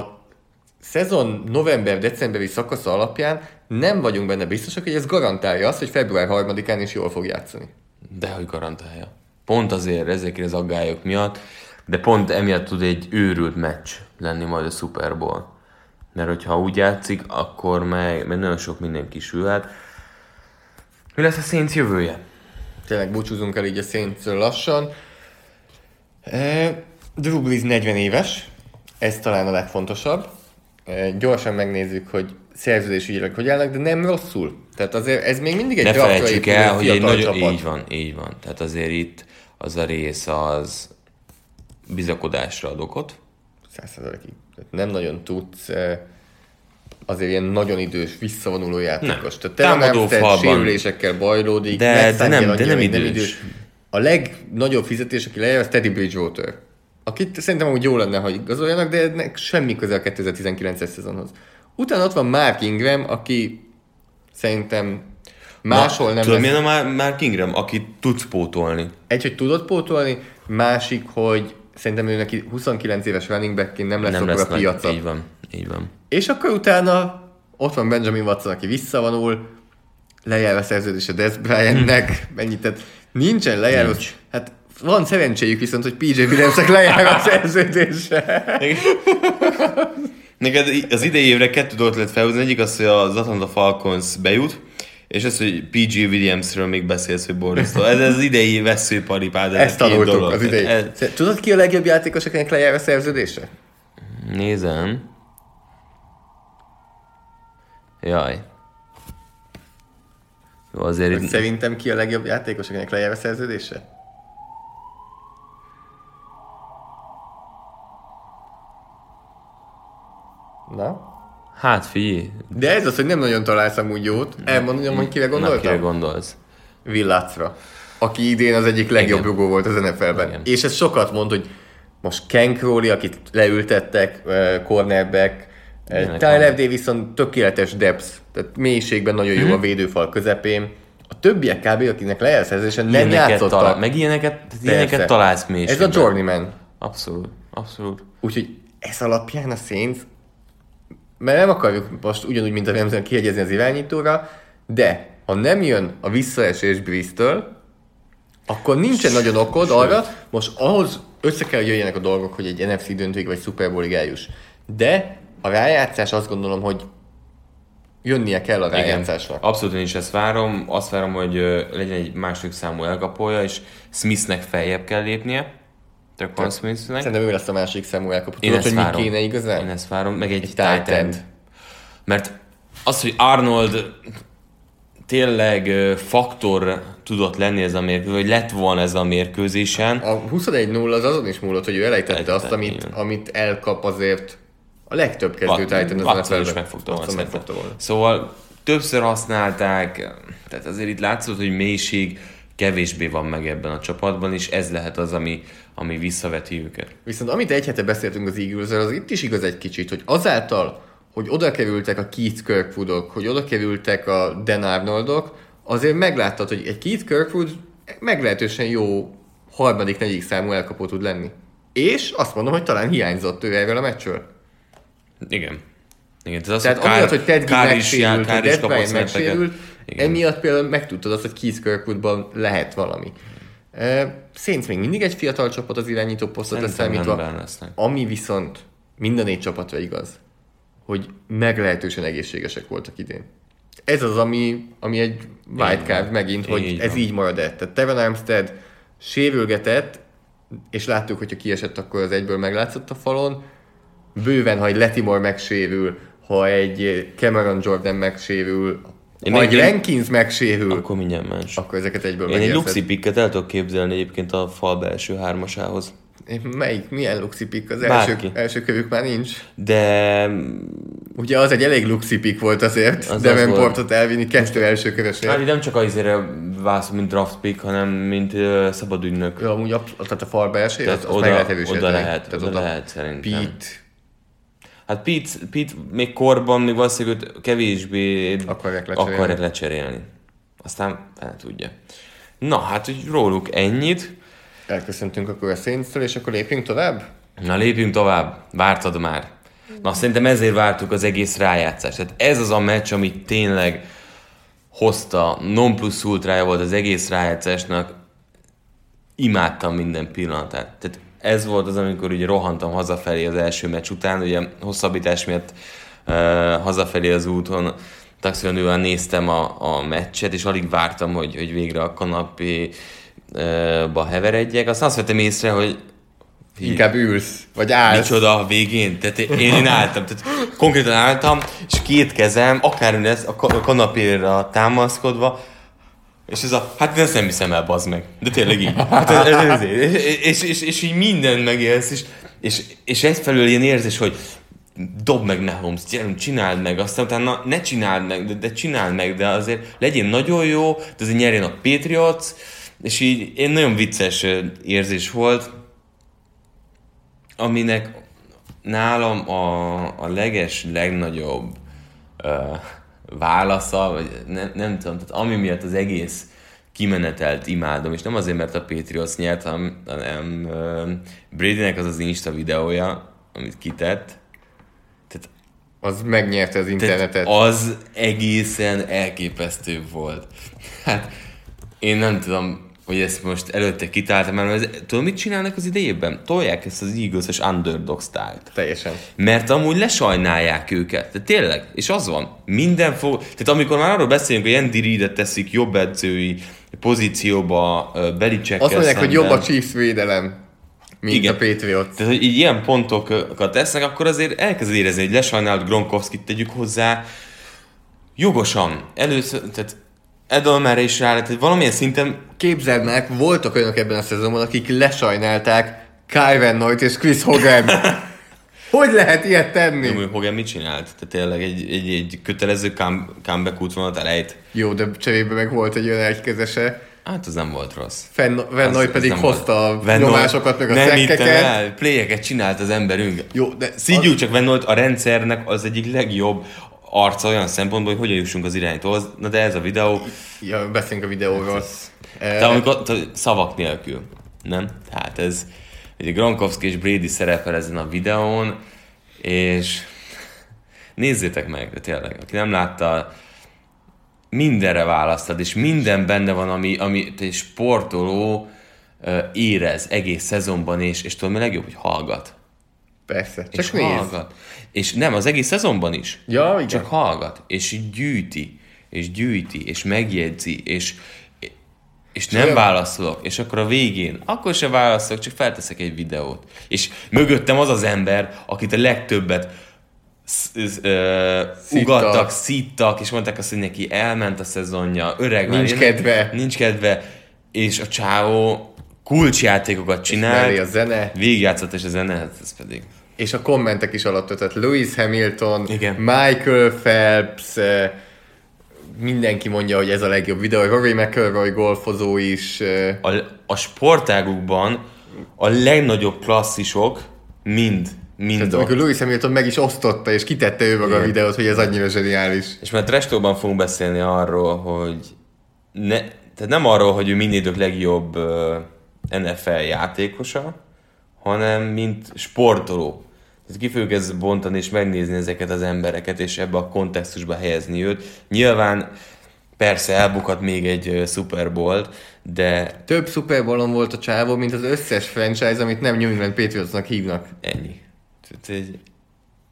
szezon november-decemberi szakasza alapján nem vagyunk benne biztosak, hogy ez garantálja azt, hogy február 3-án is jól fog játszani. De hogy garantálja. Pont azért ezekre az aggályok miatt, de pont emiatt tud egy őrült meccs lenni majd a Super Bowl. Mert hogyha úgy játszik, akkor meg, meg nagyon sok minden kisülhet. Mi lesz a Saints jövője? Tényleg búcsúzunk el így a saints lassan. Drew Brees 40 éves, ez talán a legfontosabb. Gyorsan megnézzük, hogy szerződésügyileg hogy állnak, de nem rosszul. Tehát azért ez még mindig egy Ne felejtsük el, hogy egy nagyon, csapat. így van, így van. Tehát azért itt az a rész az bizakodásra ad okot. Százszerzalékig. Nem nagyon tudsz azért ilyen nagyon idős, visszavonuló játékos. Nem. Tehát Támadó falban. sérülésekkel bajlódik, de, de nem, de nem idős. nem idős. A legnagyobb fizetés, aki lejár, az Teddy Bridgewater akit szerintem úgy jó lenne, hogy igazoljanak, de ennek semmi köze a 2019-es szezonhoz. Utána ott van Mark Ingram, aki szerintem máshol Na, nem tudod, lesz... milyen a Mark Ingram, aki tudsz pótolni? Egy, hogy tudod pótolni, másik, hogy szerintem ő neki 29 éves running backként nem lesz nem akkor lesz a piaca. Így van, így van. És akkor utána ott van Benjamin Watson, aki visszavonul, lejár a szerződés a Bryantnek, hm. mennyit, tehát nincsen lejár, Nincs. hát van szerencséjük viszont, hogy PJ Williamsek lejár a szerződésre. Neked az idei évre kettő dolgot lehet felhúzni. Egyik az, hogy az Atlanta Falcons bejut, és az, hogy PG Williamsről még beszélsz, hogy borzasztó. Ez az idei veszőparipád. Ezt tanultuk dolog. az idei. Ez... Tudod ki a legjobb játékos, akinek lejár a szerződése? Nézem. Jaj. Jó, azért Hogy itt... szerintem ki a legjobb játékos, akinek lejár a szerződése? Na? Hát figyelj, De ez az, hogy nem nagyon találsz amúgy jót. Elmondom, hogy kire na, kire gondoltam? gondolsz? Villacra. Aki idén az egyik legjobb Igen. rugó volt az NFL-ben. Igen. És ez sokat mond, hogy most Ken Crowley, akit leültettek, eh, cornerback, Ilyenek Tyler. Davison tökéletes depth, tehát mélységben nagyon jó Mhm. a védőfal közepén. A többiek kb. akinek lejelszerzésen nem játszottak. talál, meg ilyeneket, ilyeneket találsz Ez mélységben. a journeyman. Abszolút, abszolút. Úgyhogy ez alapján a Saints, mert nem akarjuk most ugyanúgy, mint a Remzen kiegyezni az irányítóra, de ha nem jön a visszaesés Breeze-től, akkor nincsen nagyon okod arra, most ahhoz össze kell, hogy jöjjenek a dolgok, hogy egy NFC döntőig vagy Super Bowlig eljuss. De a rájátszás azt gondolom, hogy jönnie kell a Igen, rájátszásnak. abszolút én is ezt várom. Azt várom, hogy legyen egy második számú elkapója, és Smithnek feljebb kell lépnie. Traquan Smithnek. Szerintem ő lesz a másik számú elkapó. Én Tudod, hogy mi várom. kéne igazán? Én ezt várom, meg egy, Egy tight end. Mert az, hogy Arnold tényleg faktor tudott lenni ez a mérkőzés, vagy lett volna ez a mérkőzésen, A 21-0 az azon is múlott, hogy ő elejtette Elejtette, azt, amit, igen. amit elkap azért a legtöbb kezdő Titan az Watson is NFL-ben. megfogta volna, megfogta volna. Szóval többször használták, tehát azért itt látszott, hogy mélység kevésbé van meg ebben a csapatban, és ez lehet az, ami, ami visszaveti őket. Viszont amit egy hete beszéltünk az eagles az itt is igaz egy kicsit, hogy azáltal, hogy oda kerültek a Keith Kirkwoodok, hogy oda kerültek a Dan Arnoldok, azért megláttad, hogy egy Keith Kirkwood meglehetősen jó harmadik, negyedik számú elkapó tud lenni. És azt mondom, hogy talán hiányzott ő erről a meccsről. Igen. Igen, tehát az, Tehát amiatt, hogy Ted Ginn Kár megsérült, Kár is snappeket. megsérült, emiatt például megtudtad azt, hogy Keith Kirkwoodban lehet valami. Saints még mindig egy fiatal csapat az irányító posztot leszámítva. Ami viszont mind a négy csapatra igaz, hogy meglehetősen egészségesek voltak idén. Ez az, ami, ami egy wildcard megint, hogy Így ez van. így marad-e. Tehát Tevin Armstead sérülgetett, és láttuk, hogyha kiesett, akkor az egyből meglátszott a falon. Bőven, ha egy Letimore megsérül, ha egy Cameron Jordan megsérül, Én ha egy Rankins megsérül, Akkor mindjárt más. akkor ezeket egyből Én egy. Luxi picket el tudok képzelni egyébként a fal belső hármasához. Melyik, milyen Luxi pick? Az Bárki. első, első kövük már nincs. De Ugye az egy elég luxi pick volt azért, Az az az Davenportot elvinni kettő első hát körösért. itt nem csak azért válasz, mint draft pick, hanem mint uh, szabad ügynök. Jó, amúgy a, tehát a falba első, Tehát az, az oda- meg lehet erősíteni. oda lehet, Tehát oda lehet szerintem. Pete, Hát Pete, Pete még korban még valószínűleg őt kevésbé Akarják lecserélni. akarják lecserélni. Aztán fel tudja. Na, hát hogy róluk ennyit. elköszöntünk akkor a saints és akkor lépjünk tovább? Na lépjünk tovább. Vártad már. Na szerintem ezért vártuk az egész rájátszást. Tehát ez az a meccs, amit tényleg hozta, non plus ultrája volt az egész rájátszásnak. Imádtam minden pillanatát. Tehát ez volt az, amikor ugye rohantam hazafelé az első meccs után, ugye hosszabbítás miatt uh, hazafelé az úton taximenővel néztem a, a meccset, és alig vártam, hogy, hogy végre a kanapéba heveredjek. Aztán azt vettem észre, hogy Inkább ülsz, vagy állsz. Micsoda a végén? Tehát én, én álltam, tehát konkrétan álltam, és két kezem, akár lesz a kanapéra támaszkodva, és ez a, hát ezt nem hiszem el, bazd meg. De tényleg így. Hát ez, ez, ez, és, és, és, és, így mindent megélsz, és, és, és egyfelől ilyen érzés, hogy dob meg Mahomes, gyerünk, csináld meg, aztán utána ne csináld meg, de, de csináld meg, de azért legyen nagyon jó, de azért nyerjen a Patriots, és így én nagyon vicces érzés volt, aminek nálam a, a leges, legnagyobb ö, válasza, vagy nem, nem tudom, tehát ami miatt az egész kimenetelt imádom, és nem azért, mert a Patriots nyert, hanem, hanem ö, Bradynek az az Insta videója, amit kitett, tehát Az megnyerte az internetet. az egészen elképesztő volt. Hát én nem tudom, hogy ezt most előtte kitáltam, mert ez, tudod, mit csinálnak az idejében? Tolják ezt az Eagles-es underdog style Teljesen. mert amúgy lesajnálják őket. De tényleg, és az van, minden fog... Tehát amikor már arról beszélünk, hogy Andy Reid-et teszik jobb edzői pozícióba, Belicsekkel Azt mondják, hogy szemben. jobb a Chiefs védelem, mint Igen. a Patriots. Tehát, hogy így ilyen pontokat tesznek, akkor azért elkezd érezni, hogy lesajnált Gronkowskit tegyük hozzá, jogosan, először, tehát Edelmer is rá lett, hogy valamilyen szinten Képzeld meg, voltak olyanok ebben a szezonban, akik lesajnálták Kyven Noit és Chris Hogan. hogy lehet ilyet tenni? Jó, Hogan mit csinált? Tehát tényleg egy, egy, egy kötelező come- comeback útvonalat elejt. Jó, de cserébe meg volt egy olyan egykezese. Hát az nem volt rossz. Van Az- Noy az pedig nem hozta a Van Noy- nyomásokat, meg a Nem szekkeket. playeket csinált az emberünk. Jó, de Szidjuk csak Van Noyt, a rendszernek az egyik legjobb arca olyan szempontból, hogy hogyan jussunk az iránytóhoz. Na de ez a videó, Ja, beszélünk a videóról. de Eh, amikor te- szavak nélkül, nem? Tehát ez, ugye Gronkowski és Brady szerepel ezen a videón, és nézzétek meg, de tényleg, aki nem látta, mindenre választad, és minden benne van, ami, ami egy sportoló érez egész szezonban, és, és tudod, mi legjobb, hogy hallgat. Persze, csak és nézd. hallgat. És nem, az egész szezonban is. Ja, igen. Csak hallgat, és gyűjti, és gyűjti, és megjegyzi, és, és nem olyan- válaszolok, és akkor a végén, akkor se válaszolok, csak felteszek egy videót. És mögöttem az az ember, akit a legtöbbet sz- sz- ö, Szittak. ugattak, szittak, és mondták azt, hogy neki elment a szezonja, öreg már, Nincs kedve. Nincs kedve, és a csávó kulcsjátékokat csinál, mellé a zene. végigjátszott, és a zene, hát ez pedig És a kommentek is alatt, tehát Lewis Hamilton, Igen. Michael Phelps, eh, mindenki mondja, hogy ez a legjobb videó. Rory McIlroy golfozó is. eh, a, a sportágukban a legnagyobb klasszisok mind, mind Tehát amikor Lewis Hamilton meg is osztotta, és kitette ő maga a Igen. videót, hogy ez annyira zseniális. És már Trestóban fogunk beszélni arról, hogy ne, tehát nem arról, hogy ő minden idők legjobb uh, NFL játékosa, hanem mint sportoló. Tehát ki fogjuk ezt bontani és megnézni ezeket az embereket, és ebbe a kontextusba helyezni őt. Nyilván persze elbukat még egy uh, Super Bowl-t, de Több Super Bowl-on volt a csávó, mint az összes franchise, amit nem New England Patriotsnak hívnak. ennyi. Tehát, egy,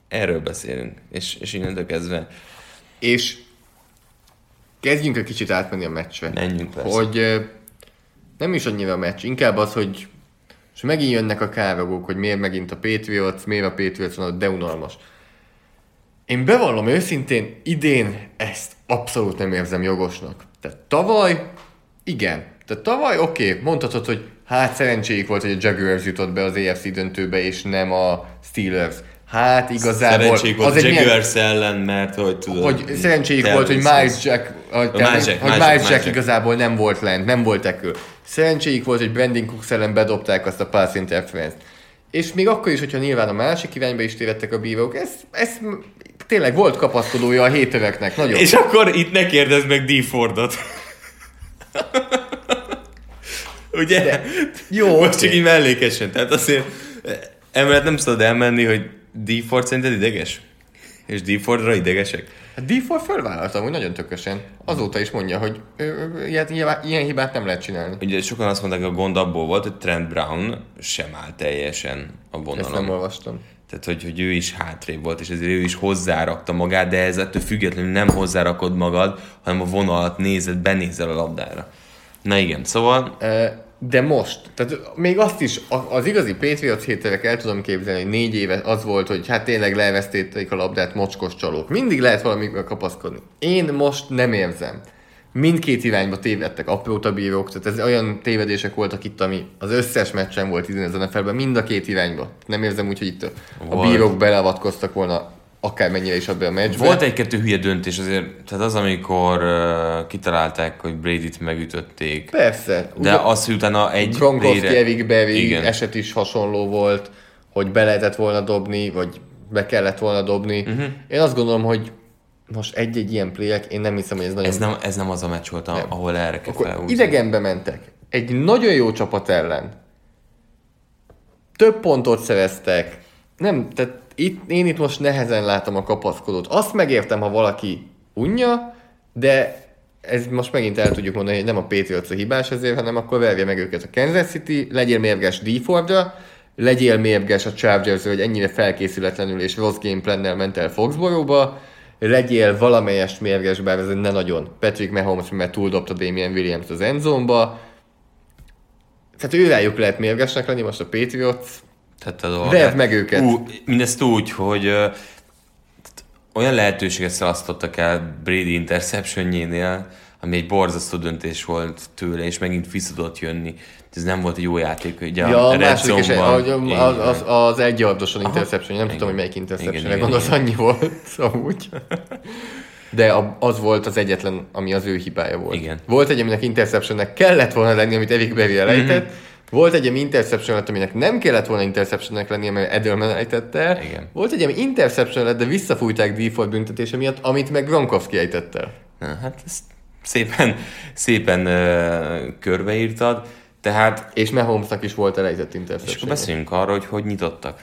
erről beszélünk, és, és innentől kezdve És kezdjünk egy kicsit átmenni a meccsre. Menjünk persze. Hogy nem is annyira a meccs, inkább az, hogy és megint jönnek a károgók, hogy miért megint a Patriots, miért a Patriots van de unalmas. Én bevallom őszintén, idén ezt abszolút nem érzem jogosnak. Tehát tavaly, igen. Tehát tavaly oké, okay, mondhatod, hogy hát szerencséjük volt, hogy a Jaguars jutott be az AFC döntőbe, és nem a Steelers. Hát igazából... Szerencsék volt egy a milyen- Jaguars ellen, mert hogy tudod... hogy szerencséjük volt, hogy. Miles Jack, hogy, Miles Jack, Jack, Jack, Jack. igazából nem volt lent, nem volt tekül. Szerencséjük volt, hogy Brandon Cooks ellen bedobták azt a pass interference És még akkor is, hogyha nyilván a másik irányba is tévedtek a bírók, ez, ez tényleg volt kapaszkodója a hétöveknek, nagyon. És akkor itt ne kérdezd meg D. Fordot. Ugye? De- jó, Most csak így mellékesen. Tehát azért emellett nem szabad elmenni, hogy D. Ford szerinted ideges? És D. Fordra idegesek? A D4 fölvállaltam, hogy nagyon tökösen. Azóta is mondja, hogy ilyet, ilyen, hibát nem lehet csinálni. Ugye sokan azt mondták, hogy a gond abból volt, hogy Trent Brown sem áll teljesen a Ezt vonalon. nem olvastam. Tehát, hogy, hogy ő is hátrébb volt, és ezért ő is hozzárakta magát, de ez ettől függetlenül nem hozzárakod magad, hanem a vonalat nézed, benézel a labdára. Na igen, szóval Ö, De most, tehát még azt is, az igazi Patriots hétterek el tudom képzelni, hogy négy éve az volt, hogy hát tényleg leelvesztették a labdát mocskos csalók. Mindig lehet valamikor kapaszkodni. Én most nem érzem. Mindkét irányba tévedtek apró bírók, tehát ez olyan tévedések voltak itt, ami az összes meccsen volt idén ezen a felben, mind a két irányba. Nem érzem úgy, hogy itt a, a bírók beleavatkoztak volna akármennyire is abban a meccsbe. volt egy-kettő hülye döntés azért, tehát az, amikor uh, kitalálták, hogy Brady-t megütötték, Persze. de az, hogy utána egy Gronkowski, playre- Igen. eset is hasonló volt, hogy be lehetett volna dobni, vagy be kellett volna dobni. Uh-huh. Én azt gondolom, hogy most egy-egy ilyen playek, én nem hiszem, hogy ez nagyon... Ez nem, ez nem az a meccs volt, a- ahol erre kell felhúzni. idegenbe mentek. Egy nagyon jó csapat ellen. Több pontot szereztek. Nem, tehát itt, én itt most nehezen látom a kapaszkodót. Azt megértem, ha valaki unja, de ez most megint el tudjuk mondani, hogy nem a Patriots a hibás ezért, hanem akkor verje meg őket a Kansas City, legyél mérges D-Fordra, legyél mérges a chargers hogy ennyire felkészületlenül és rossz gameplannel ment el Foxborough-ba, legyél valamelyest mérges, bár ez ne nagyon. Patrick Mahomes, mert túldobta Damian Williams az endzone-ba. Tehát ő rájuk lehet mérgesnek lenni, most a Patriots. Tette a dolgát. Meg őket. Ú, mindezt úgy, hogy ö, olyan lehetőséget szalasztottak el Brady interceptionjénél, ami egy borzasztó döntés volt tőle, és megint vissza tudott jönni. Ez nem volt egy jó játék, ugye Ja, a red második és zone-ban. az, az, az, az egy yardoson interception, nem tudom, Igen. hogy melyik interception, gondolsz, annyi volt amúgy. De a, az volt az egyetlen, ami az ő hibája volt. Igen. Volt egy, aminek interceptionnek kellett volna lenni, amit Erik Berry elejtett, mm-hmm. Volt egy, ami interception lett, aminek nem kellett volna interceptionnek lenni, mert Edelman ejtette. Igen. Volt egy, ami interception lett, de visszafújták default büntetése miatt, amit meg Gronkowski ejtett el. Na, hát ezt szépen, szépen uh, körbeírtad. Tehát, És Mahomesnak is volt elejtett és akkor interception. beszéljünk arról, hogy hogy nyitottak.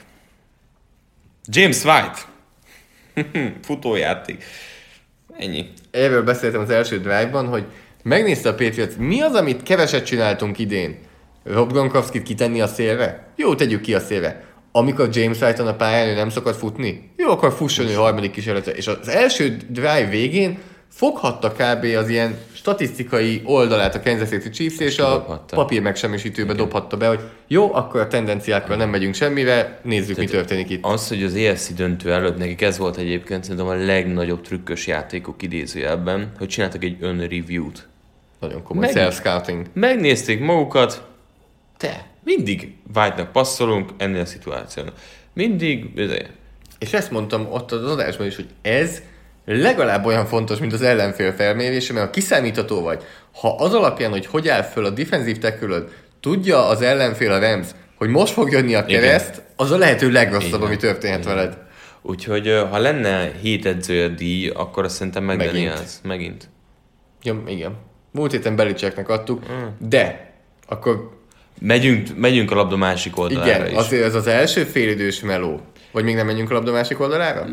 James White. Futójáték. Ennyi. Erről beszéltem az első drive-ban, hogy megnézte a Patriots, mi az, amit keveset csináltunk idén? Rob Gronkowski-t kitenni a szélre? Jó, tegyük ki a szélre. Amikor James White-on a pályán ő nem szokott futni? Jó, akkor fusson ő harmadik kísérletre. És az első drive végén foghatta kb. az ilyen statisztikai oldalát a Kansas City Chiefs, és a papír megsemmisítőbe dobhatta be, hogy jó, akkor a tendenciákkal nem megyünk semmire, nézzük, mi történik itt. Az, hogy az EFC döntő előtt nekik ez volt egyébként szerintem a legnagyobb trükkös játékok idézőjelben, hogy csináltak egy önreview-t. Nagyon komoly Megint. self-scouting. Megnézték magukat, te, mindig White-nak passzolunk ennél a szituációnak. Mindig, izé, És ezt mondtam ott az adásban is, hogy ez legalább olyan fontos, mint az ellenfél felmérése, mert ha kiszámítható vagy, ha az alapján, hogy hogy áll föl a defensív tackle tudja az ellenfél a Rams, hogy most fog jönni a kereszt, az a lehető legrosszabb, ami történhet veled. Úgyhogy ha lenne hét edzője díj, akkor azt szerintem Megint. megdenielsz. Megint. Ja, igen. Múlt héten Belicseknek adtuk, de akkor Megyünk, megyünk a labda másik oldalára igen, is. azért ez az első félidős meló. Vagy még nem menjünk a labda másik oldalára?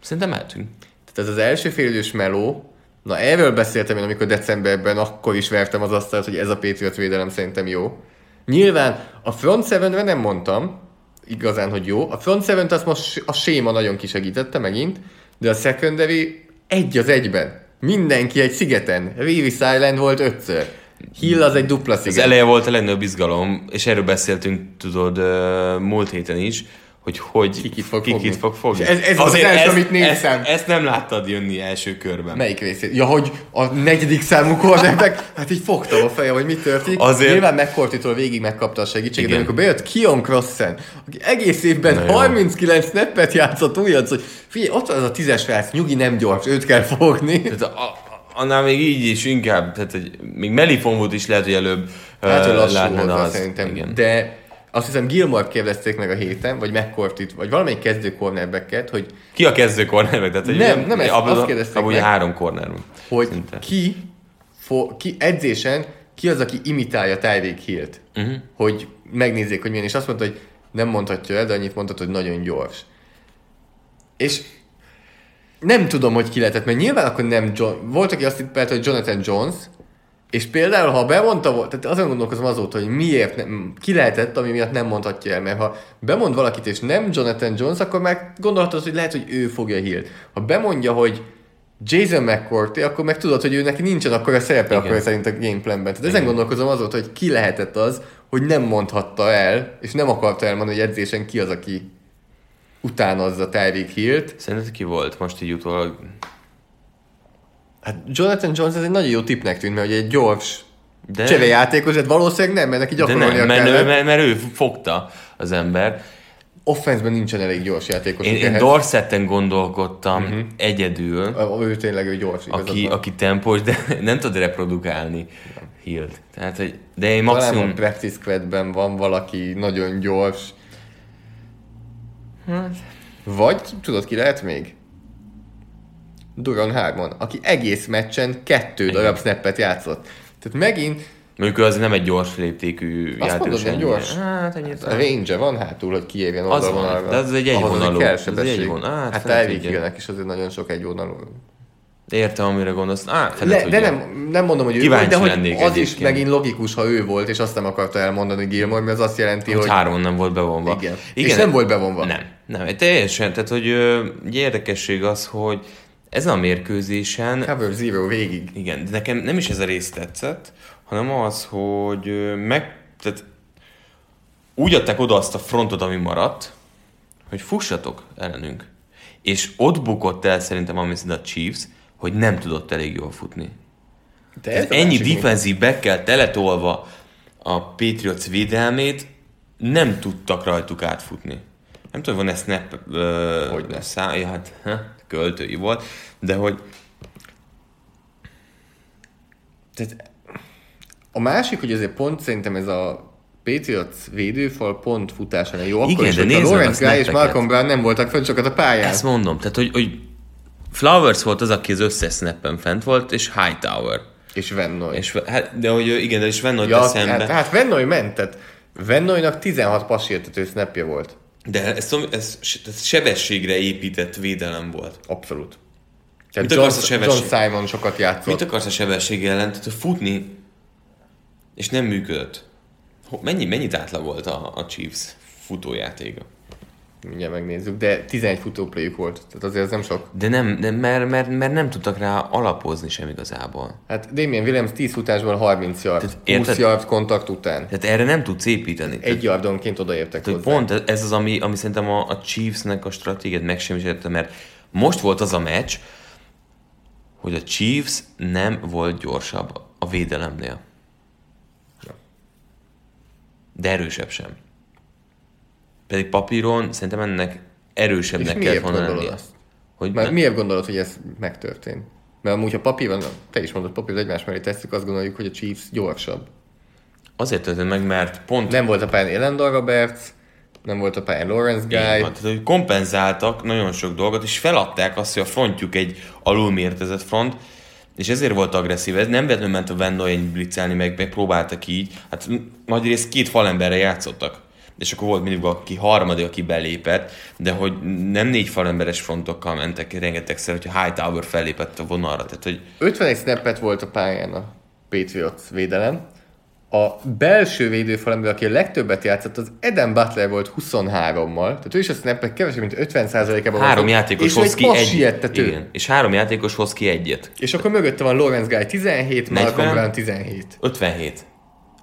Szerintem mehetünk. Tehát ez az első félidős meló, na erről beszéltem én, amikor decemberben akkor is vertem az asztalt, hogy ez a Patriot védelem szerintem jó. Nyilván a front seven nem mondtam, igazán, hogy jó. A front seven azt most a séma nagyon kisegítette megint, de a secondary egy az egyben. Mindenki egy szigeten. Reeves Island volt ötször. Hill az egy dupla Az sziget. eleje volt a legnagyobb izgalom, és erről beszéltünk, tudod, múlt héten is, hogy hogy Kikit fog kikit fogni. fog fogni. És ez- ez az első, amit néztem. Ezt, ezt, nem láttad jönni első körben. Melyik részét? Ja, hogy a negyedik számú cornerback, hát így fogtam a feje, hogy mi történik. Azért- Nyilván McCourty-tól végig megkapta a segítséget, Igen. amikor bejött Kion Crossen, aki egész évben Na jó. 39 snappet játszott újonc, hogy figyelj, ott van az a tízes srác, nyugi nem gyors, őt kell fogni. Tehát a, annál még így is inkább, tehát hogy még Melifon volt is lehet, hogy előbb Hát, hogy lassú volt az. szerintem. Igen. De azt hiszem Gilmore kérdezték meg a héten, vagy McCourty-t, vagy valamelyik kezdő cornerbacket, hogy, Ki a kezdő cornerback? Tehát, hogy Nem, nem ezt- abban- azt kérdezték abban meg. három corner hogy Szinte. ki, fo, ki edzésen ki az, aki imitálja Tyreek Hill-t. Mhm. Uh-huh. Hogy megnézzék, hogy milyen. És azt mondta, hogy nem mondhatja el, de annyit mondhat, hogy nagyon gyors. És nem tudom, hogy ki lehetett, mert nyilván akkor nem John... Volt, aki azt tippelt, hogy Jonathan Jones, és például, ha bemondta volt, tehát azon gondolkozom azóta, hogy miért nem, ki lehetett, ami miatt nem mondhatja el, mert ha bemond valakit, és nem Jonathan Jones, akkor már gondolhatod, hogy lehet, hogy ő fogja hírt. Ha bemondja, hogy Jason McCourty, akkor meg tudod, hogy ő neki nincsen akkor a szerepe, Igen. akkor szerint a gameplanben. Tehát ezen gondolkozom azóta, hogy ki lehetett az, hogy nem mondhatta el, és nem akarta elmondani, hogy edzésen ki az, aki utánozza Tyreek Hill-t. Szerinted ki volt most így utólag? Hát Jonathan Jones ez egy nagyon jó tippnek tűnt, mert ugye egy gyors De- cserejátékos, hát valószínűleg nem, mert neki gyakorolnia nem, mert, kellett. mert, mert, ő fogta az ember. Offenszben nincsen elég gyors játékos. Én, én Dorsetten gondolkodtam uh-huh. egyedül, A- Ő tényleg ő gyors. aki, aki tempós, de nem tud reprodukálni Hilt. Tehát, hogy, de én Talán maximum... a practice van valaki nagyon gyors. Hát. Vagy tudod ki lehet még? Duran Harmon, aki egész meccsen kettő darab snappet játszott. Tehát megint Mondjuk ő az nem egy gyors léptékű Azt játékos. ennyire. gyors? Hát ennyit. a range van hátul, hogy kiérjen Az oldalvonalra. van, de az egy egyvonalú. Ez egy sebesség. egyvonal. Hát, Hát tudja. Hillnek is azért nagyon sok egyvonalú. Értem, amire gondolsz. Á, fene Le, de nem, nem mondom, hogy ő volt, de hogy az is egyébként. megint logikus, ha ő volt, és azt nem akarta elmondani Gilmore, mert az azt jelenti, Hogy hogy... három nem volt bevonva. Igen. És nem volt bevonva. Nem, nem. Teljesen, tehát hogy egy érdekesség az, hogy ezen a mérkőzésen, Cover Zero végig. igen, de nekem nem is ez a rész tetszett, hanem az, hogy meg, tehát úgy adták oda azt a frontot, ami maradt, hogy fussatok ellenünk. És ott bukott el szerintem ami a Chiefs, hogy nem tudott elég jól futni. De ez a Ennyi defensív backkel teletolva a Patriots védelmét, nem tudtak rajtuk átfutni. Nem tudom, van-e snap uh, Hogyne. szá, ja, hát ha, költői volt, de hogy Tehát a másik, hogy azért pont szerintem ez a Patriots védőfal pont futásán jó, akkor Igen, is, de a Lawrence Guy és. Malcolm Brown nem voltak fönn sokat a pályán. ezt mondom, tehát hogy, hogy Flowers volt az, aki az összes snappen fent volt, és Hightower. És Vennoy. És, hát, de hogy igen, de is Van ja, ja, hát, hát Vennoy ment, tehát Vennoynak 16 passértető snapja volt. De ez, ez, ez sebességre épített védelem volt. Abszolút. Tehát Mit John, akarsz a sebesség- John Simon sokat játszott. Mit akarsz a sebesség ellen? Tehát futni, és nem működött. Mennyi, mennyit átlagolt a, a Chiefs futójátéka? Mindjárt megnézzük, de 11 futóplayük volt, tehát azért ez nem sok. De nem, de mert, mert, mert nem tudtak rá alapozni sem igazából. Hát Damien Williams 10 futásból 30 yard, Tehát 20 érted? yard kontakt után. Tehát erre nem tudsz építeni. Egy yardonként odaértek Tehát hozzá. pont ez az, ami, ami szerintem a, a Chiefsnek a stratégiát megsemmisítette, mert most volt az a meccs, hogy a Chiefs nem volt gyorsabb a védelemnél. De erősebb sem. Pedig papíron szerintem ennek erősebbnek miért volna lennie. azt? Hogy Mert ne- miért gondolod, hogy ez megtörtént? Mert amúgy, ha papíron, te is mondod, papíron egymás mellé tesszük, azt gondoljuk, hogy a Chiefs gyorsabb. Azért történt meg, mert pont Nem volt a pályán Elendon Roberts, nem volt a pályán Lawrence Guy, van, tehát, hogy kompenzáltak nagyon sok dolgot, és feladták azt, hogy a frontjuk egy alulmértezett front, és ezért volt agresszív. Ez nem véletlenül ment a Van Noyen blitzelni, meg, meg próbáltak így. Hát nagy rész két falemberre játszottak. És akkor volt mindig aki harmadik, aki belépett, de hogy nem négy falemberes frontokkal mentek rengetegszer, hogyha Hightower fellépett a vonalra. Tehát, hogy 51 snappet volt a pályán a Patriots védelem. A belső védőfalember, aki a legtöbbet játszott, az Eden Butler volt 23-mal. Tehát ő is a snappek kevesebb, mint 50%-ában három játékos és hoz ki passi egy, siettető. igen, és három játékos hoz ki egyet. És akkor mögötte van Lawrence Guy 17, Malcolm 40. Brown 17. 57.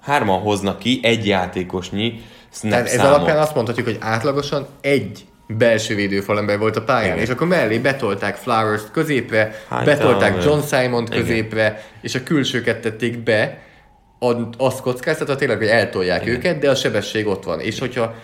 Hárman hoznak ki egy játékosnyi Tehát ez számot. alapján azt mondhatjuk, hogy átlagosan egy belső védőfalember volt a pályán, Igen. és akkor mellé betolták Flowers-t középre, Hát, betolták John Simon-t Igen. középre, és a külsőket tették be, azt kockáztatva tényleg, hogy eltolják Igen. őket, de a sebesség ott van. És hogyha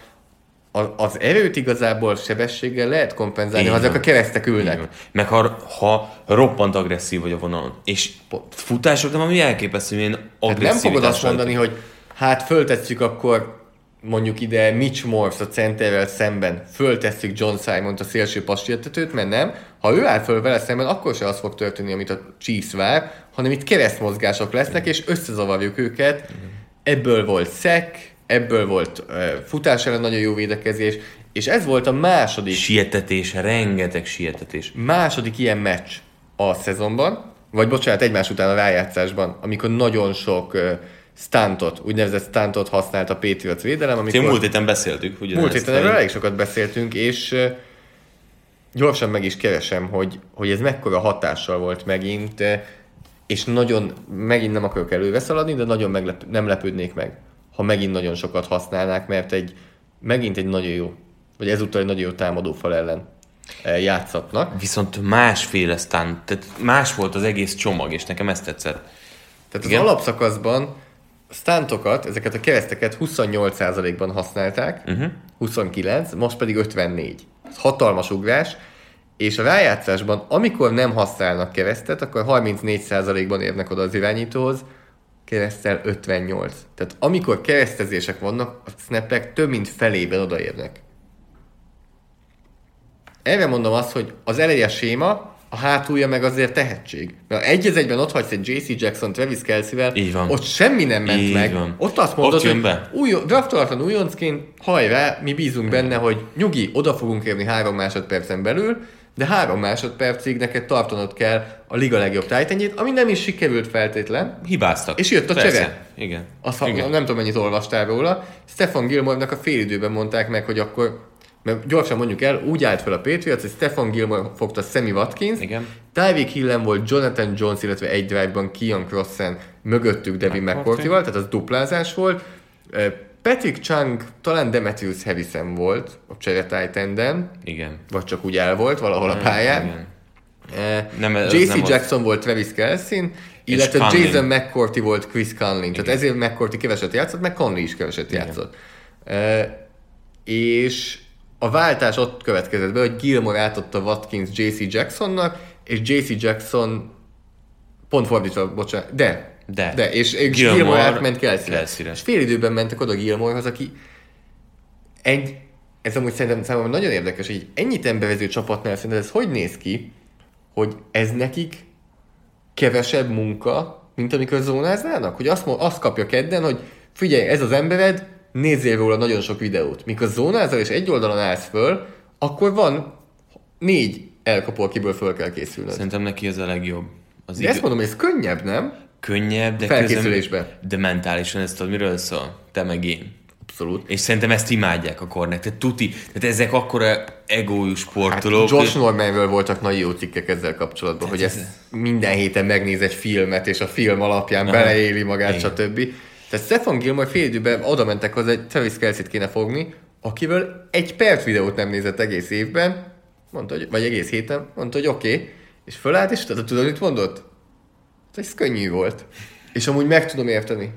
az erőt igazából sebességgel lehet kompenzálni, Így ha van. a keresztek ülnek. Igen. Meg ha, ha roppant agresszív vagy a vonalon. És futások, de ami elképesztő, milyen Tehát nem agresszivitás fogod azt mondani, hogy hát föltesszük akkor mondjuk ide Mitch Morse a centerrel szemben, föltesszük John Simon-t a szélső passértetőt, mert nem. Ha ő áll föl vele szemben, akkor se az fog történni, amit a Chiefs vár, hanem itt keresztmozgások lesznek, és összezavarjuk őket. Ebből volt szek, ebből volt uh, futás ellen nagyon jó védekezés, és ez volt a második Sietetés, rengeteg sietetés. második ilyen meccs a szezonban, vagy bocsánat, egymás után a rájátszásban, amikor nagyon sok uh, stuntot, úgynevezett stuntot használt a Patriots védelem, Amikor... Múlt héten beszéltük, ugye? múlt héten erről elég sokat beszéltünk, és gyorsan meg is keresem, hogy, hogy ez mekkora hatással volt megint, és nagyon, megint nem akarok előre szaladni, de nagyon meglep, nem lepődnék meg, ha megint nagyon sokat használnák, mert egy, megint egy nagyon jó, vagy ezúttal egy nagyon jó támadófal ellen játszatnak. Viszont másféle stunt, tehát más volt az egész csomag, és nekem ezt tetszett. Tehát Igen. az alapszakaszban stuntokat, ezeket a kereszteket 28%-ban használták, Mhm. uh-huh. 29, most pedig 54. Ez hatalmas ugrás, és a rájátszásban, amikor nem használnak keresztet, akkor 34%-ban érnek oda az irányítóhoz, keresztel 58. Tehát amikor keresztezések vannak, a snappek több mint felében odaérnek. Erre mondom azt, hogy az eleje séma, a hátulja meg azért tehetség. Mert egy az egyben ott hagysz egy JC Jackson, Travis Kelsey-vel, Így van. ott semmi nem ment Így meg. van. Ott azt mondod, Ott jön hogy be. új, draftolatlan újoncként, hajrá, mi bízunk benne, hogy nyugi, oda fogunk érni három másodpercen belül, de három másodpercig neked tartanod kell a liga legjobb tájtenjét, ami nem is sikerült feltétlen. Hibáztak. És jött a Persze. csere. Igen. Azt, ha, Igen. nem tudom, mennyit olvastál róla. Stefan Gilmore-nak a félidőben mondták meg, hogy akkor mert gyorsan mondjuk el, úgy állt fel a Patriots, hogy Stefan Gilmore fogta Sammy Watkins, Igen. Tyreek Hillen volt Jonathan Jones, illetve egy drive-ban Kian Crossen mögöttük Devin McCourty. Tehát az duplázás volt. Patrick Chung, talán Demetrius Harrison volt a csere Titan-den, Igen. vagy csak úgy el volt valahol a pályán. Igen. Nem, JC nem az. Jackson volt Travis Kelsin, illetve Conley. Jason McCourty volt Chris Conley. Tehát ezért McCourty keveset játszott, meg Conley is keveset játszott. Eh, és a váltás ott következett be, hogy Gilmore átadta Watkins JC Jacksonnak, és JC Jackson pont fordítva, bocsánat, de, De. de és, és Gilmore Gilmore, átment Kelsey-re. És fél időben mentek oda Gilmorehoz, aki egy, ez amúgy szerintem számomra nagyon érdekes, hogy egy ennyit emberező csapatnál szerintem ez hogy néz ki, hogy ez nekik kevesebb munka, mint amikor zónáznának? Hogy azt, azt kapja kedden, hogy figyelj, ez az embered, nézzél róla nagyon sok videót. Mikor zónázol és egy oldalon állsz föl, akkor van négy elkapó, akiből föl kell készülnöd. Szerintem neki ez a legjobb. Az De ezt mondom, ez könnyebb, nem? könnyebb, de Felkészülésben. közben, de mentálisan ezt tudod, miről szól? Te meg én. Abszolút. És szerintem ezt imádják a kornek. Tehát tuti, tehát ezek akkora egójú Hát sportolók. Josh Normanről voltak nagy jó cikkek ezzel kapcsolatban, hogy ezt minden héten megnéz egy filmet, és a film alapján beleéli magát, Igen. stb. Tehát Stefan Gilmore fél időben oda mentek hozzá, hogy Travis Kelsey-t kéne fogni, akivel egy perc videót nem nézett egész évben, mondta, hogy, vagy egész héten, mondta, hogy oké, okay, és fölállt, és tudod, tudod, mit mondott? Ez könnyű volt. És amúgy meg tudom érteni.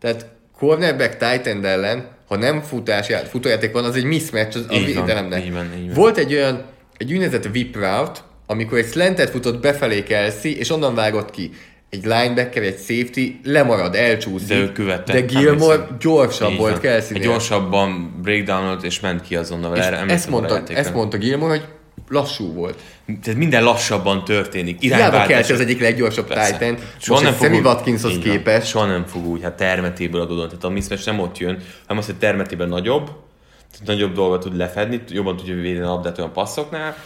Tehát cornerback Titan ellen, ha nem futás, futójáték van, az egy mismatch az a Így van, védelemnek. így van, így van. Volt egy olyan, egy úgynevezett whip route, amikor egy slantet futott befelé Kelsey, és onnan vágott ki. Egy linebacker, egy safety lemarad, elcsúszik. De ő követte. De Gilmore gyorsabb volt van. kelsey Egy Gyorsabban breakdownolt és ment ki azonnal. És Erre ezt mondta, ezt mondta Gilmore, hogy lassú volt. Tehát minden lassabban történik. Hiába Irányváltás. Kelsey az egyik leggyorsabb Persze. Titan. Soha Most nem fog Sammy Watkinshoz képest. Soha nem fog úgy, hát termetéből adódóan. Tehát a mismatch nem ott jön, hanem az, hogy termetében nagyobb, tehát nagyobb dolgot tud lefedni, jobban tudja védeni a labdát olyan passzoknál,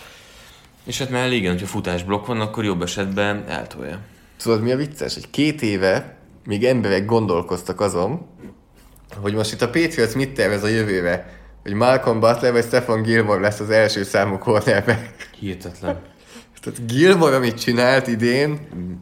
és hát mellé igen, hogyha futásblokk van, akkor jobb esetben eltolja. Tudod, mi a vicces? Hogy két éve még emberek gondolkoztak azon, hogy most itt a Patriots mit tervez a jövőre, hogy Malcolm Butler vagy Stefan Gilmore lesz az első számú cornerback. Hihetetlen. Tehát Gilmore, amit csinált idén,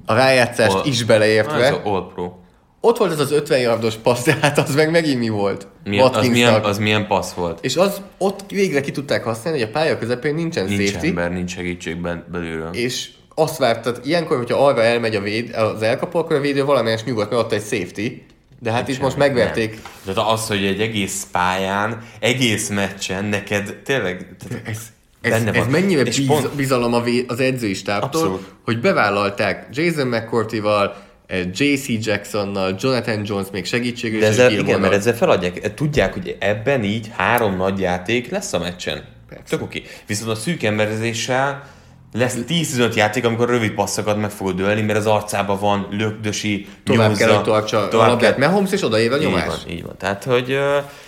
a rájátszást All- is beleértve, Az All Pro. ott volt ez az 50 yardos passz, de hát az meg megint mi volt? Milyen, az, milyen, az milyen passz volt? És az ott végre ki tudták használni, hogy a pálya közepén nincsen Nincs safety, ember, nincs segítség belülről. és azt várt, tehát ilyenkor, hogyha arra elmegy a véd, az elkapó, akkor a védő valamelyes nyugodt, mert ott egy safety, de hát itt most megverték. Nem. Tehát az, hogy egy egész pályán, egész meccsen neked tényleg tehát Ez, ez, ez mennyire És biz, pont- bizalom az edzői stábtól, Abszolút. hogy bevállalták Jason McCourty-val, eh, JC Jacksonnal, Jonathan Jones még segítségül, De ezzel, igen, mert ezzel feladják, tudják, hogy ebben így három nagy játék lesz a meccsen. Persze. Tök oké. Viszont a szűk emberezéssel lesz 10-15 játék, amikor rövid passzokat meg fogod dölni, mert az arcában van lökdösi, Tovább nyúzza, kell, hogy tartsa a tovább labdát Mahomes, és odaér a Így nyomás. van, így van. Tehát, hogy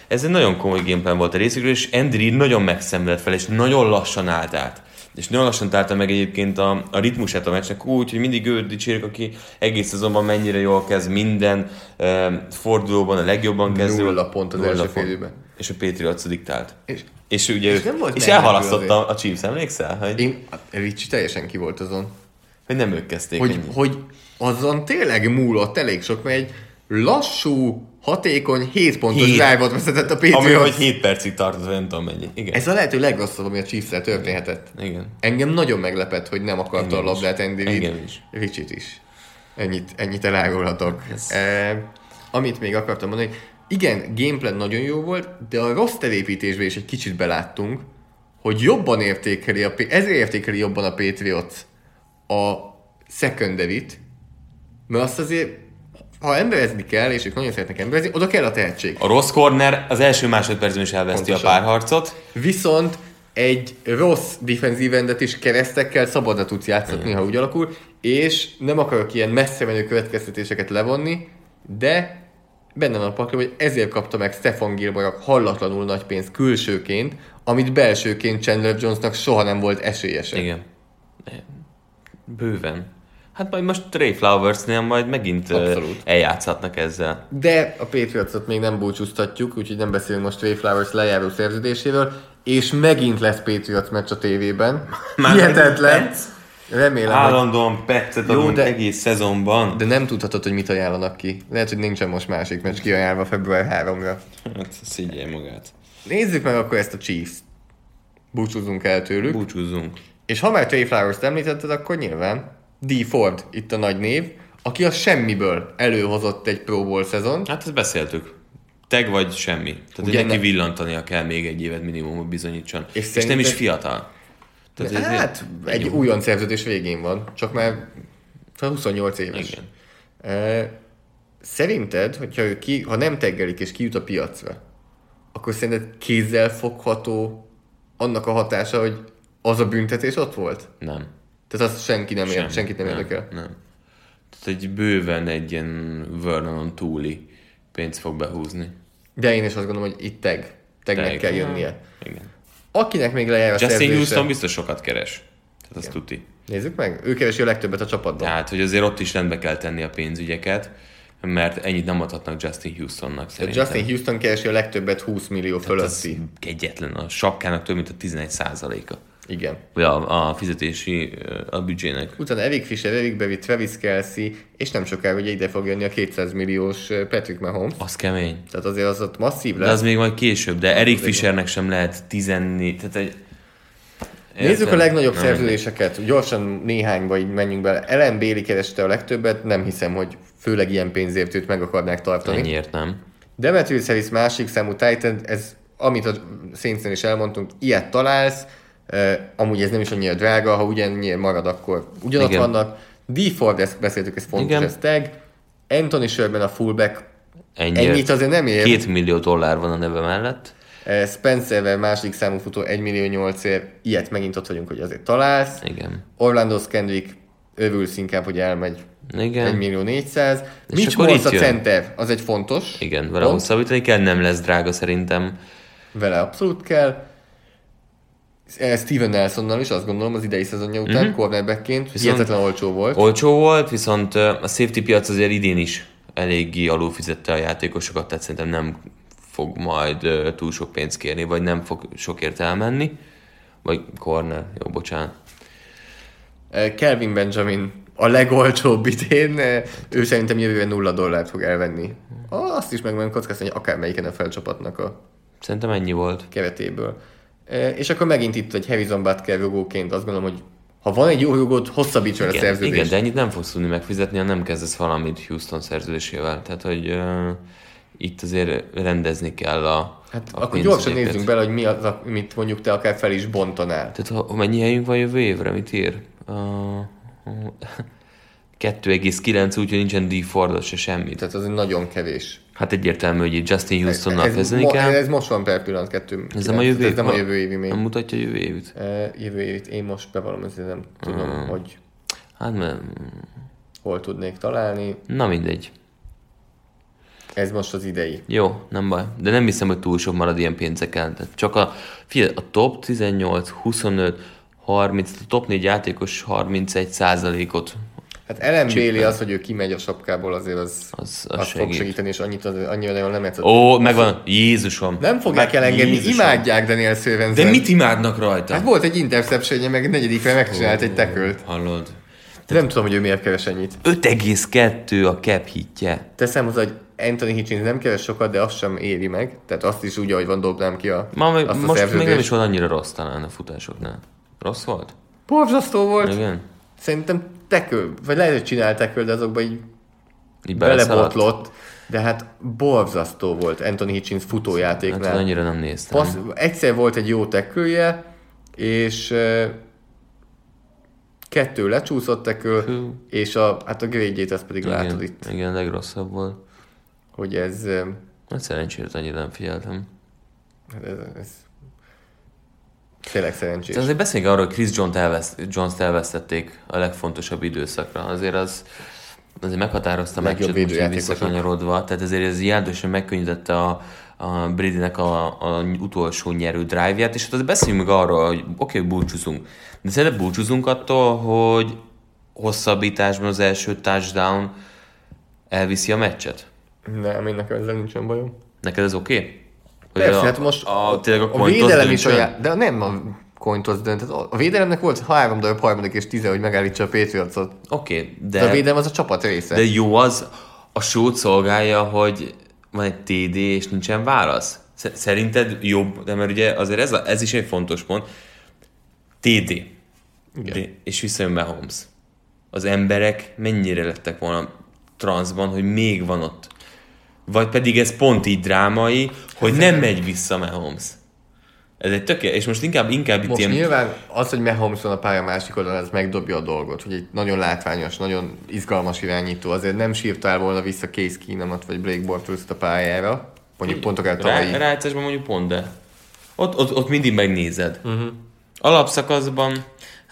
ez egy nagyon komoly gameplan volt a részükről, és Andy Reid nagyon megszenvedett fel, és nagyon lassan állt át. És nagyon lassan találta meg egyébként a, a ritmusát a meccsnek úgy, hogy mindig őt dicsérjük, aki egész szezonban mennyire jól kezd minden ö, fordulóban, a legjobban kezdő. Nulla pont az első fél pont. időben. És a Patriots diktált. És És ugye és nem volt és elhalasztotta a Chiefs, emlékszel? Hogy, én, Ricsi teljesen ki volt azon. hogy nem ők kezdték. Hogy, ennyi. hogy azon tényleg múlott elég sok, mert egy lassú, hatékony, 7 pontos drive-ot vezetett a Patriots. Ami, hogy 7 percig tartott, nem tudom mennyi. Igen. Ez a lehető legrosszabb, ami a chiefs történhetett. Igen. Engem nagyon meglepett, hogy nem akarta Engem a labdát Andy. Engem is. Ricsit is. Ennyit, ennyit elárulhatok. Ez- E, amit még akartam mondani, igen, gameplan nagyon jó volt, de a rossz terépítésbe is egy kicsit beláttunk, hogy jobban értékeli, a, ezért értékeli jobban a Patriots a secondary-t, mert azt azért, ha emberezni kell, és ők nagyon szeretnek emberezni, oda kell a tehetség. A rossz corner az első másodpercben is elveszti Pontosan. a párharcot. Viszont egy rossz defensív endet is keresztekkel szabadra tudsz játszatni, ha úgy alakul, és nem akarok ilyen messze menő következtetéseket levonni, de benne van a pakliba, hogy ezért kapta meg Stefan Gilmore hallatlanul nagy pénzt külsőként, amit belsőként Chandler Jonesnak soha nem volt esélyese. Igen. Bőven. Hát majd most Trey Flowersnél majd megint Abszolút. eljátszhatnak ezzel. De a Patriotsot még nem búcsúztatjuk, úgyhogy nem beszélünk most Ray Flowers lejáró szerződéséről, és megint lesz Patriots meccs a tévében. Hihetetlen. megint lesz. Remélem. Állandóan pettet Jó, adunk de- egész szezonban. De nem tudhatod, hogy mit ajánlanak ki. Lehet, hogy nincsen most másik meccs kiajánlva február 3-ra. Hát, szégyelj magát. Nézzük meg akkor ezt a Chiefs. Búcsúzunk el tőlük. Búcsúzzunk. És ha már Trey Flowers-t említetted, akkor nyilván D. Ford itt a nagy név, aki a semmiből előhozott egy Pro Bowl szezon. Hát ezt beszéltük. Teg vagy semmi. Tehát Ugye neki ne- villantania kell még egy évet minimum, hogy bizonyítson. És, És nem is fiatal. Tehát ez- Hát, egy újon szerződés végén van, csak már csak 28 éves. Igen. E, szerinted, hogyha ő ki, ha nem teggelik és kijut a piacra, akkor szerinted kézzel fogható annak a hatása, hogy az a büntetés ott volt? Nem. Tehát azt senki nem ér, senkit nem érdekel. Nem. Tehát egy bőven egy ilyen Vernonon túli pénzt fog behúzni. De én is azt gondolom, hogy itt tag. Tagnek Tag. kell jönnie. Igen. Akinek még lejár a Justin. Houston biztos sokat keres. Tehát azt tuti. Nézzük meg, ő keresi a legtöbbet a csapatban. Tehát, hogy azért ott is rendbe kell tenni a pénzügyeket, mert ennyit nem adhatnak Justin Houstonnak szerintem. Justin Houston keresi a legtöbbet 20 millió Tehát az fölötti. kegyetlen. A sapkának több mint a 11 százaléka. Igen. A, a fizetési, ö, a büdzsének. Utána Eric Fisher, Eric Berry, Travis Kelsey, és nem sokára ugye ide fog jönni a 200 milliós eh, Patrick Mahomes. Az kemény. Tehát azért az ott masszív De lesz. az még majd később, de Eric Fishernek sem lehet 14, tehát egy... Nézzük a legnagyobb Nem, szerződéseket. Gyorsan néhányba így menjünk bele. Ellen Bailey kereste a legtöbbet, nem hiszem, hogy főleg ilyen pénzért őt meg akarnák tartani. Ennyiért nem. Demetrius Harris másik számú Titan, ez amit a Saints-en is elmondtunk, ilyet találsz, amúgy ez nem is annyira drága, ha ugyannyira marad, akkor ugyanott Igen. vannak. D. Ford, ezt beszéltük, ez fontos, Igen. ez tag. Anthony Sherman a fullback, Ennyiért. ennyit azért nem ér. Két millió dollár van a neve mellett. Spencervel második számú futó 1 millió 8 ér, ilyet megint ott vagyunk, hogy azért találsz. Igen. Orlando Skendrick örülsz inkább, hogy elmegy Igen. 1 millió 400. És Mitch Morse a center, az egy fontos. Igen, vele hosszabbítani kell, nem lesz drága szerintem. Vele abszolút kell. Eh, Steven Nelsonnal is azt gondolom az idei szezonja után, mm-hmm. cornerbackként, hihetetlen olcsó volt. Olcsó volt, viszont a safety piac azért idén is eléggé alulfizette a játékosokat, tehát szerintem nem fog majd túl sok pénzt kérni, vagy nem fog sokért elmenni. Vagy corner, jó, bocsánat. Eh, Kelvin Benjamin a legolcsóbb idén, eh, ő szerintem jövőre nulla dollárt fog elvenni. Azt is megmondom kockáztatni, hogy akármelyik NFL csapatnak a Szerintem ennyi volt. keretéből. És akkor megint itt egy Harrison Butker rugóként azt gondolom, hogy ha van egy jó rugót, hosszabbíts el a szerződést. igen, de ennyit nem fogsz tudni megfizetni, ha nem kezdesz valamit Houston szerződésével. Tehát, hogy uh, itt azért rendezni kell a Hát a akkor gyorsan nézzünk bele, hogy mi az, amit mondjuk te akár fel is bontanál. Tehát ha, mennyi helyünk van jövő évre, mit ír? Uh, 2,9, úgyhogy nincsen D Fordot se semmit. Tehát az nagyon kevés. Hát egyértelmű, hogy itt Justin Houstonnal ez, kezdeni kell. ez most van per pillanat kettő. Ez nem a jövő Ez nem a jövő évi még. Nem mutatja a jövő évit? E, jövő évit én most bevallom, hogy nem tudom, Hmm. hogy Hát mert, hol tudnék találni. na mindegy. Ez most az idei. Jó, nem baj. De nem hiszem, hogy túl sok marad ilyen pénzeken. Tehát csak a, figyelj, a top 18, 25, 30, a top 4 játékos 31 százalékot. Hát Ellen Bailey az, hogy ő kimegy a sapkából, azért az, Az- az, az az fog segít. segíteni, és annyit, az, annyira nagyon nem játszott. Ó, megvan. Jézusom. Nem fogják Meg- elengedni, Jézusom. imádják Daniel Sörensen. De mit imádnak rajta? Hát volt egy interceptionje, meg negyedikre megcsinált egy tackle Hallod? Nem tudom, hogy ő miért keres ennyit. 5,2 a cap hitje. Teszem hozzá, hogy Anthony Hitchens nem keres sokat, de azt sem éri meg. Tehát azt is úgy, ahogy van, dobnám ki a, Ma azt a most még nem is volt annyira rossz talán a futásoknál. Rossz volt? Borzasztó volt. Igen? Szerintem tekő, vagy lehet, hogy csinált tekő, de azokban így Így belebotlott. De hát borzasztó volt Anthony Hitchens Hát futójátéknál. annyira nem néztem. Passz, egyszer volt egy jó tekője, és kettő lecsúszott tekő, Hű. és a, hát a grade ezt pedig igen, látod itt, igen, legrosszabb volt. hogy ez, Hát szerencsére annyira nem figyeltem. ez, ez tényleg szerencsés. Azért beszéljünk arról, hogy Chris Jones-t, elveszt, Jones-t elvesztették a legfontosabb időszakra. Azért az azért meghatározta a meccset, most visszakanyarodva. Tehát ezért ez jelentősen megkönnyítette a, a Bradynek a, a, utolsó nyerő drive-ját, és hát azért beszéljünk meg arról, hogy oké, okay, búcsúzunk. De szerintem búcsúzunk attól, hogy hosszabbításban az első touchdown elviszi a meccset. Nem, én nekem ezzel nincsen bajom. Neked ez oké? Okay? Persze, hát most a, a, tényleg a, a védelem is olyan, de nem, a, cointos dönt. Tehát A védelemnek volt három darab harmadik és tize, hogy megállítsa a Patriotsot. Oké, okay, De a de, védelem az a csapat része. de jó az, a sót szolgálja, hogy van egy TD és nincsen válasz. Sz- Szerinted jobb, de mert ugye azért ez, a, ez is egy fontos pont. TD. De, és visszajön Mahomes. Az emberek mennyire lettek volna transzban, hogy még van ott. Vagy pedig ez pont így drámai, hogy nem megy vissza Mahomes. Ez egy tökéletes, és most inkább, inkább itt Most ilyen... nyilván az, hogy Mahomes van a pálya másik oldalon, ez megdobja a dolgot, hogy egy nagyon látványos, nagyon izgalmas irányító, azért nem sírtál volna vissza Case Keenumat vagy Blake Bortles a pályára, mondjuk pont akár tavalyi. Rá, rájátszásban mondjuk pont, de ott, ott, ott mindig megnézed. Uh-huh. Alapszakaszban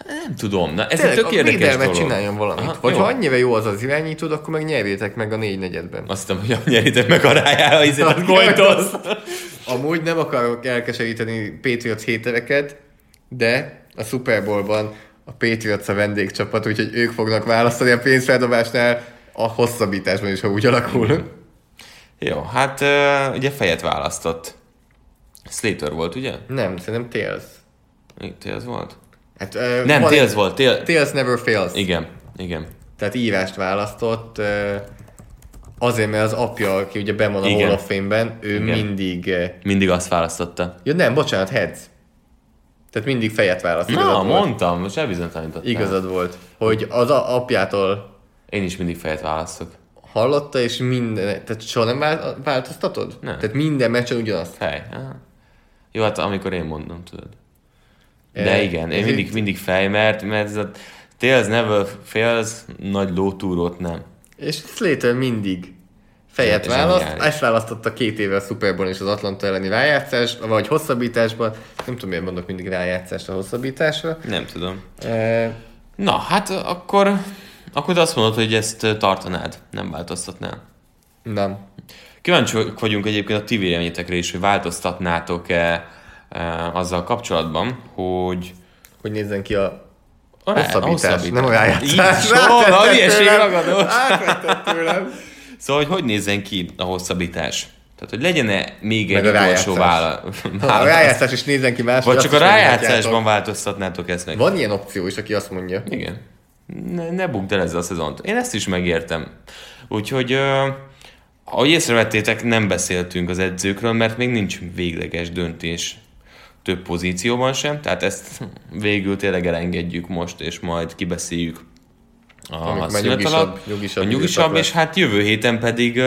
nem tudom. Na, ez Tényleg, egy tök érdekes dolog. csináljon valamit. Aha, vagy jó. ha annyira jó az az irányítód, akkor meg nyerjétek meg a négy negyedben. Azt hiszem, hogy nyeritek meg a rájára, izét a cointos. Amúgy nem akarok elkeseríteni Patriots hétereket, de a Super Bowlban a Patriots a vendégcsapat, úgyhogy ők fognak választani a pénzfeldobásnál a hosszabbításban is, ha úgy alakul. Jó, hát ugye fejet választott. Slater volt, ugye? Nem, szerintem Tails. Még Tails volt? Hát, uh, Nem, Tails volt. Tails. Tails never fails. Igen, igen. Tehát írást választott, uh, azért, mert az apja, aki ugye ben van a. Hall of Fame-ben, ő Igen. mindig... Uh, Mindig azt választotta. ja nem, bocsánat, heads. Tehát mindig fejet választ. Na, Igazad mondtam, most elbizonytalanítottam. Igazad volt, hogy az a apjától Én is mindig fejet választok. hallotta, és minden, tehát soha nem vált- változtatod? Nem. Tehát minden meccsen ugyanazt. Fej. Aha. Jó, hát amikor én mondom, tudod. De Eh, igen, én mindig, mindig fej, mert, mert ez a Tails never fails, nagy lótúrót nem. És Slater mindig fejet választ, ezt választotta két évvel a Super Bowl és az Atlanta elleni rájátszás, vagy hosszabbításban, nem tudom miért mondok mindig rájátszást a hosszabbításra. Nem tudom. E, Na, hát akkor, akkor azt mondod, hogy ezt tartanád, nem változtatnál. nem. Kíváncsiak vagyunk egyébként a ti véleményetekre is, hogy változtatnátok-e e, azzal kapcsolatban, hogy Hogy nézzen ki a hosszabbítás, hosszabbítás. nem soha, Átvetted a hülyeség ragadós. Szóval, hogy hogy nézzen ki a hosszabbítás? Tehát, hogy legyen-e még Meg egy utolsó vála- Ha a rájátszás is nézzen ki más, Vagy csak a rájátszásban változtatnátok ezt meg? Van ilyen opció is, aki azt mondja. Igen. Ne, ne bukd el ezzel a szezont. Én ezt is megértem. Úgyhogy, ahogy észrevettétek, nem beszéltünk az edzőkről, mert még nincs végleges döntés több pozícióban sem, tehát ezt végül tényleg elengedjük most, és majd kibeszéljük a szünet nyugisabb- alatt. nyugisabb a nyugisabb, és hát jövő héten pedig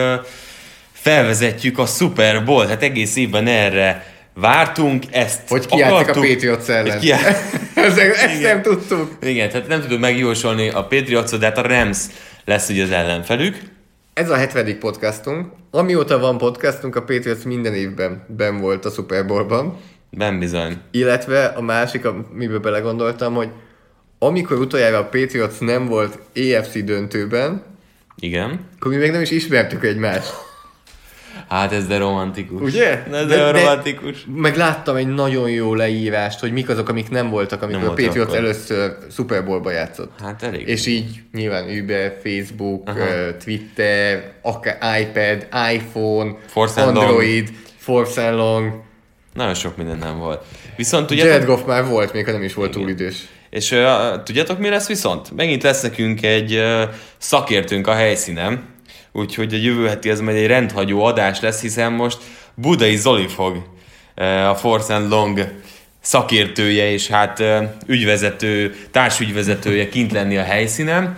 felvezetjük a Super Bowl, hát egész évben erre vártunk, ezt Hogy kiálltak a Patriots ellen. kiáll- ezt, ezt nem tudtuk. igen, tehát nem tudjuk megjósolni a Patriots-ot, de hát a Rams lesz ugye az ellenfelük. Ez a hetedik podcastunk. Amióta van podcastunk, a Patriots minden évben ben volt a Super Bowlban. Ben bizony. Illetve a másik, amiből belegondoltam, hogy amikor utoljára a Patriots nem volt AFC döntőben, Igen. akkor mi még nem is ismertük egymást. Hát ez de romantikus. Ugye? Ez de, de romantikus. Meg láttam egy nagyon jó leírást, hogy mik azok, amik nem voltak, amikor Nem a Patriots akkor. először Super Bowlba játszott. Hát elég. És így nyilván Uber, Facebook, Aha. uh, Twitter, akár iPad, iPhone, Force and Android, Force and Long. Nagyon sok minden nem volt. Viszont Jared tudjátok, Goff már volt, még ha nem is volt túl idős. és uh, tudjátok mi lesz viszont? Megint lesz nekünk egy uh, szakértőnk a helyszínen, úgyhogy a jövő heti ez majd egy rendhagyó adás lesz, hiszen most Budai Zoli fog uh, a Force and Long szakértője és hát uh, ügyvezető, társügyvezetője kint lenni a helyszínen.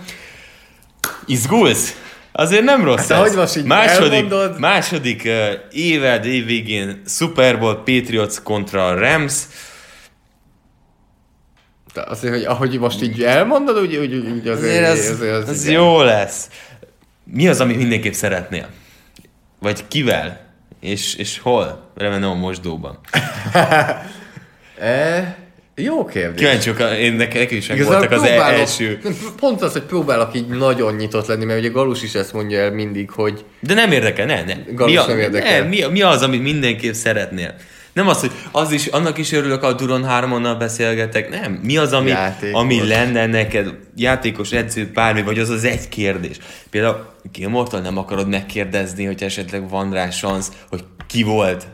Izgulsz? Azért nem rossz Hát, ez. most így második, elmondod. második uh, éved évvégén Super Bowl Patriots kontra Rams. De azért, hogy ahogy most így elmondod, úgy, úgy, úgy azért, Azért ez, azért az igen. jó lesz. Mi az, amit mindenképp szeretnél? Vagy kivel? És, és hol? Remélem a mosdóban. E, jó kérdés. Kíváncsiak, én nekem is Igazából voltak az próbálok, első. pont az, hogy próbálok így nagyon nyitott lenni, mert ugye Galus is ezt mondja el mindig, hogy De nem érdekel, ne, ne. Galus mi, a, nem érdekel. Ne, mi, mi, az, amit mindenképp szeretnél? Nem az, hogy az is, annak is örülök, ha Duron Harmonnal beszélgetek. Nem. Mi az, ami, Játékos. ami lenne neked játékos, edző, bármi, vagy az az egy kérdés. Például Gilmortól nem akarod megkérdezni, hogy esetleg van rá szansz, hogy ki volt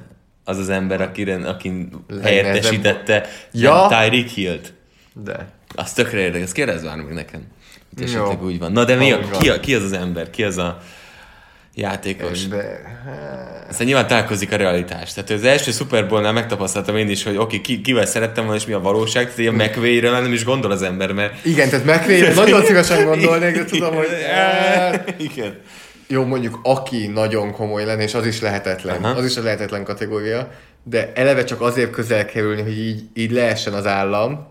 az az ember, aki, aki helyettesítette Ja. Tyreek Hill-t. De. Az tökre érdekes, kérdezz már meg nekem. Itt esetleg úgy van. Na de mi, a, ki, a, ki az az ember? Ki az a játékos? De, Aztán nyilván találkozik a realitás. Tehát az első Super Bowl-nál megtapasztaltam én is, hogy oké, ki, kivel szerettem volna, és mi a valóság. Tehát ilyen McVay-ről nem is gondol az ember, mert... igen, tehát McVay nagyon szívesen gondolnék, de tudom, hogy Igen. Jó, mondjuk aki nagyon komoly lenne, és az is lehetetlen. Aha. Az is a lehetetlen kategória. De eleve csak azért közel kerülni, hogy így, így leessen az állam,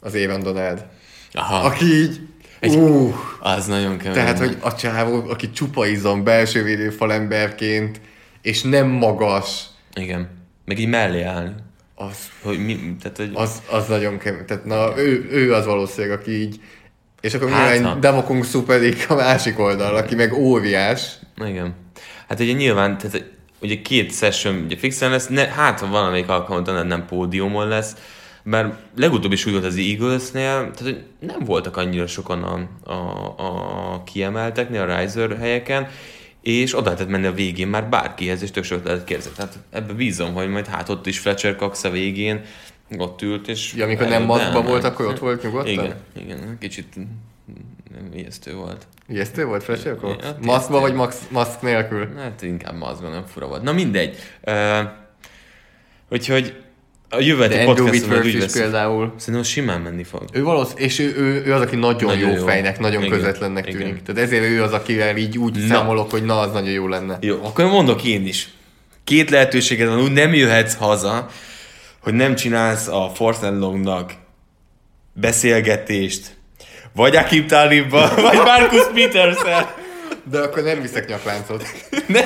az Évan Donald. Aha, Aki így, uh, az nagyon kemény. tehát, hogy a csávó, aki csupa izom, belső védőfalemberként, és nem magas, Igen. Meg így mellé állni. az, Hogy mi, tehát, hogy... az, az nagyon kemény. Tehát na, ő, ő az valószínűleg, aki így, és akkor Hát, nyilván ha. Demokung Superik a másik oldal, aki meg óriás. Igen. Hát ugye nyilván, tehát ugye két session ugye fixen lesz, ne, hát ha valamelyik alkalommal nem pódiumon lesz, mert legutóbb is úgy volt az Eaglesnél, tehát hogy nem voltak annyira sokan a, a, a kiemelteknél, a riser helyeken, és oda lehetett menni a végén már bárkihez, és tök sokat lehet kérdezni. Tehát ebbe bízom, hogy majd hát ott is Fletcher Cox a végén, ott ült, és... Ja, amikor nem maszkban volt, akkor ott volt nyugodtan? Igen, igen, kicsit ijesztő volt. Ijesztő volt Fletcher Cox? Ja, Maszkba ijesztő. vagy max, maszk nélkül? Hát inkább mazban nem fura volt. Na mindegy. Uh, úgyhogy a jövő heti De Andrew podcaston meg Whitworth úgy is veszünk. például. Szerintem simán menni fog. Ő valósz, és ő, ő, ő, az, aki nagyon, Nagyon jó, jó. fejnek, nagyon Igen. közvetlennek Igen. tűnik. Tehát ezért ő az, akivel így úgy Na. számolok, hogy na, az nagyon jó lenne. Jó, akkor mondok én is. Két lehetőséged van, úgy nem jöhetsz haza, hogy nem csinálsz a Force and Longnak beszélgetést, vagy Akib Talibba, vagy Marcus peters De akkor nem viszek nyakláncot. Nem,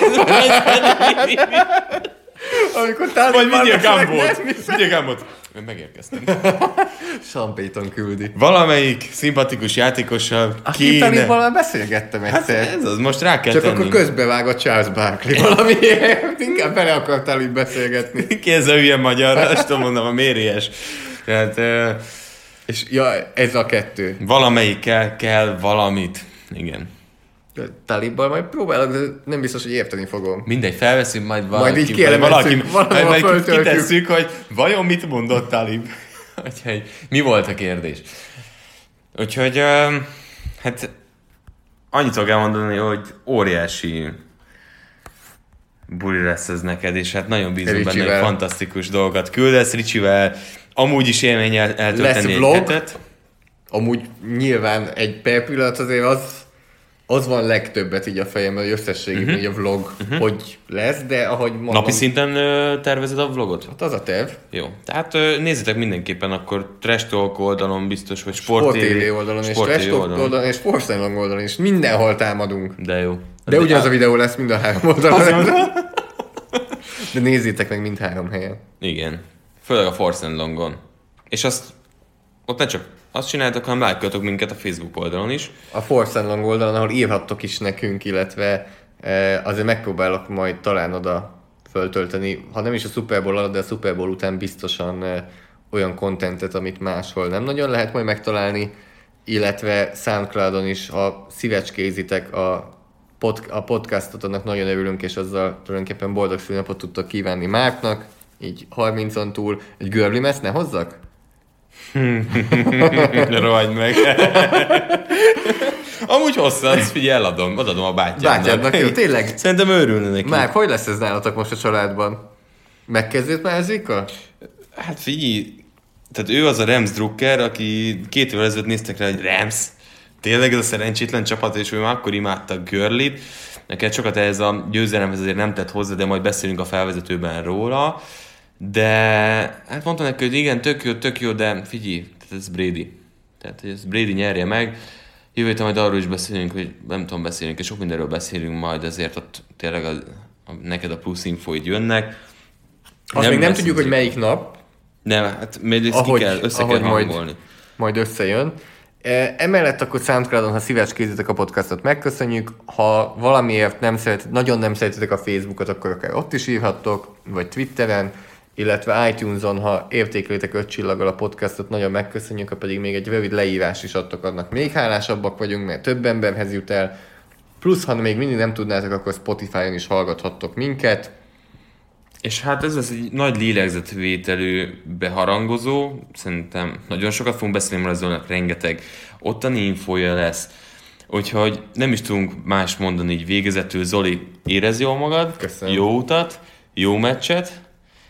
Amikor Talib vagy vigyél beszélek, Gambot. nem Gambot. Megérkeztem. Sean Payton küldi. Valamelyik szimpatikus játékossal kéne... Talibban már beszélgettem Hát egyszer. ez az, most rá kell Csak tenni. akkor közbevág a Charles Barkley valamiért. Inkább bele akartál így beszélgetni. Ki ez a hülye magyar? Azt tudom mondom, a méries. Tehát És ja, ez a kettő. valamelyikkel kell valamit. Igen. Talibbal majd próbálok, de nem biztos, hogy érteni fogom. Mindegy, felveszünk, majd valaki, így kielemezzük, valaki, majd, majd kitesszük, hogy vajon mit mondott Talib. Úgyhogy mi volt a kérdés? Úgyhogy, hát annyit tudok elmondani, hogy óriási buli lesz ez neked, és hát nagyon bízom benne, hogy Ricsivel. fantasztikus dolgokat küldesz Ricsivel. Amúgy is élmény el, eltölteni egy vlog? hetet. Amúgy nyilván egy per pillanat azért az, az van legtöbbet így a fejemben, hogy összességében uh-huh. a vlog, uh-huh. hogy lesz, de ahogy mondom, Napi szinten ö, tervezed a vlogot? hát az a terv. Jó. Tehát ö, nézzétek mindenképpen akkor Trash Talk oldalon biztos, vagy Sport Sport, TV oldalon, és Sport Trash TV Talk oldalon. oldalon, és Sportstyle oldalon is. Mindenhol támadunk. De jó. De ugyanaz a videó lesz mind a három oldalon. De nézzétek meg mind három helyen. Igen. Főleg a Force Longon. És azt ott ne csak azt csináltok, hanem lájkoltok minket a Facebook oldalon is. A Force and Long oldalon, ahol írhattok is nekünk, illetve eh, azért megpróbálok majd talán oda föltölteni, ha nem is a Super Bowl alatt, de a Super Bowl után biztosan eh, olyan kontentet, amit máshol nem nagyon lehet majd megtalálni, illetve Soundcloudon is, ha szívecskézitek a, pod, a podcastot, annak nagyon örülünk, és azzal tulajdonképpen boldog szülnapot tudtok kívánni Márknak, így 30-on túl. Egy görli ne hozzak? Rohagy meg. Amúgy hosszat, figyelj, eladom, odadom a bátyámnak. Bátyádnak, jó, tényleg? Szerintem őrülne neki. Már hogy lesz ez nálatok most a családban? Megkezdődött már ezékkal? Hát figyelj, tehát ő az a Rams Drucker, aki két évvel ezelőtt néztek rá, hogy Rams, tényleg ez a szerencsétlen csapat, és ő már akkor imádta Görlit. Neked sokat ez a győzelemhez azért nem tett hozzá, de majd beszélünk a felvezetőben róla. De hát mondtam neki, hogy igen, tök jó, tök jó, de figyelj, tehát ez Brady. Tehát, hogy ez Brady nyerje meg. Jövő héten majd arról is beszélünk, hogy nem tudom, beszélünk, és sok mindenről beszélünk majd, ezért ott tényleg a, a, neked a plusz infóid jönnek. Azt még nem tudjuk, hogy melyik nap, nem, hát még ezt ahogy, ki kell, össze ahogy kell majd, hangolni. majd összejön. E, Emellett akkor Soundcloudon, ha szívecskézitek a podcastot, megköszönjük. Ha valamiért nem szeret, nagyon nem szeretitek a Facebookot, akkor akár ott is írhattok, vagy Twitteren, illetve iTunes-on, ha értékelitek öt csillaggal a podcastot, nagyon megköszönjük, ha pedig még egy rövid leírás is adtok, annak még hálásabbak vagyunk, mert több emberhez jut el. Plusz, ha még mindig nem tudnátok, akkor Spotify-on is hallgathattok minket. És hát ez lesz egy nagy lélegzetvételű beharangozó, szerintem nagyon sokat fogunk beszélni, mert azonnak rengeteg ottani infója lesz, úgyhogy nem is tudunk más mondani így végezetül. Zoli, érez jól magad, Köszönöm. jó utat, jó meccset,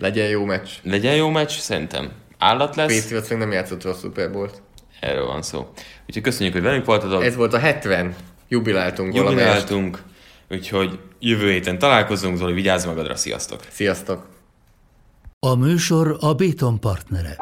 Legyen jó meccs. legyen jó meccs, szerintem állat lesz, Patriots még nem játszott rossz Super Bowl-t. erről van szó. Úgyhogy köszönjük, hogy velünk voltatok, Ez volt a 70. Jubiláltunk valamelyest. jubiláltunk, úgyhogy jövő héten találkozunk, Zoli, vigyázz magadra, sziasztok! Sziasztok! A műsor a Béton partnere.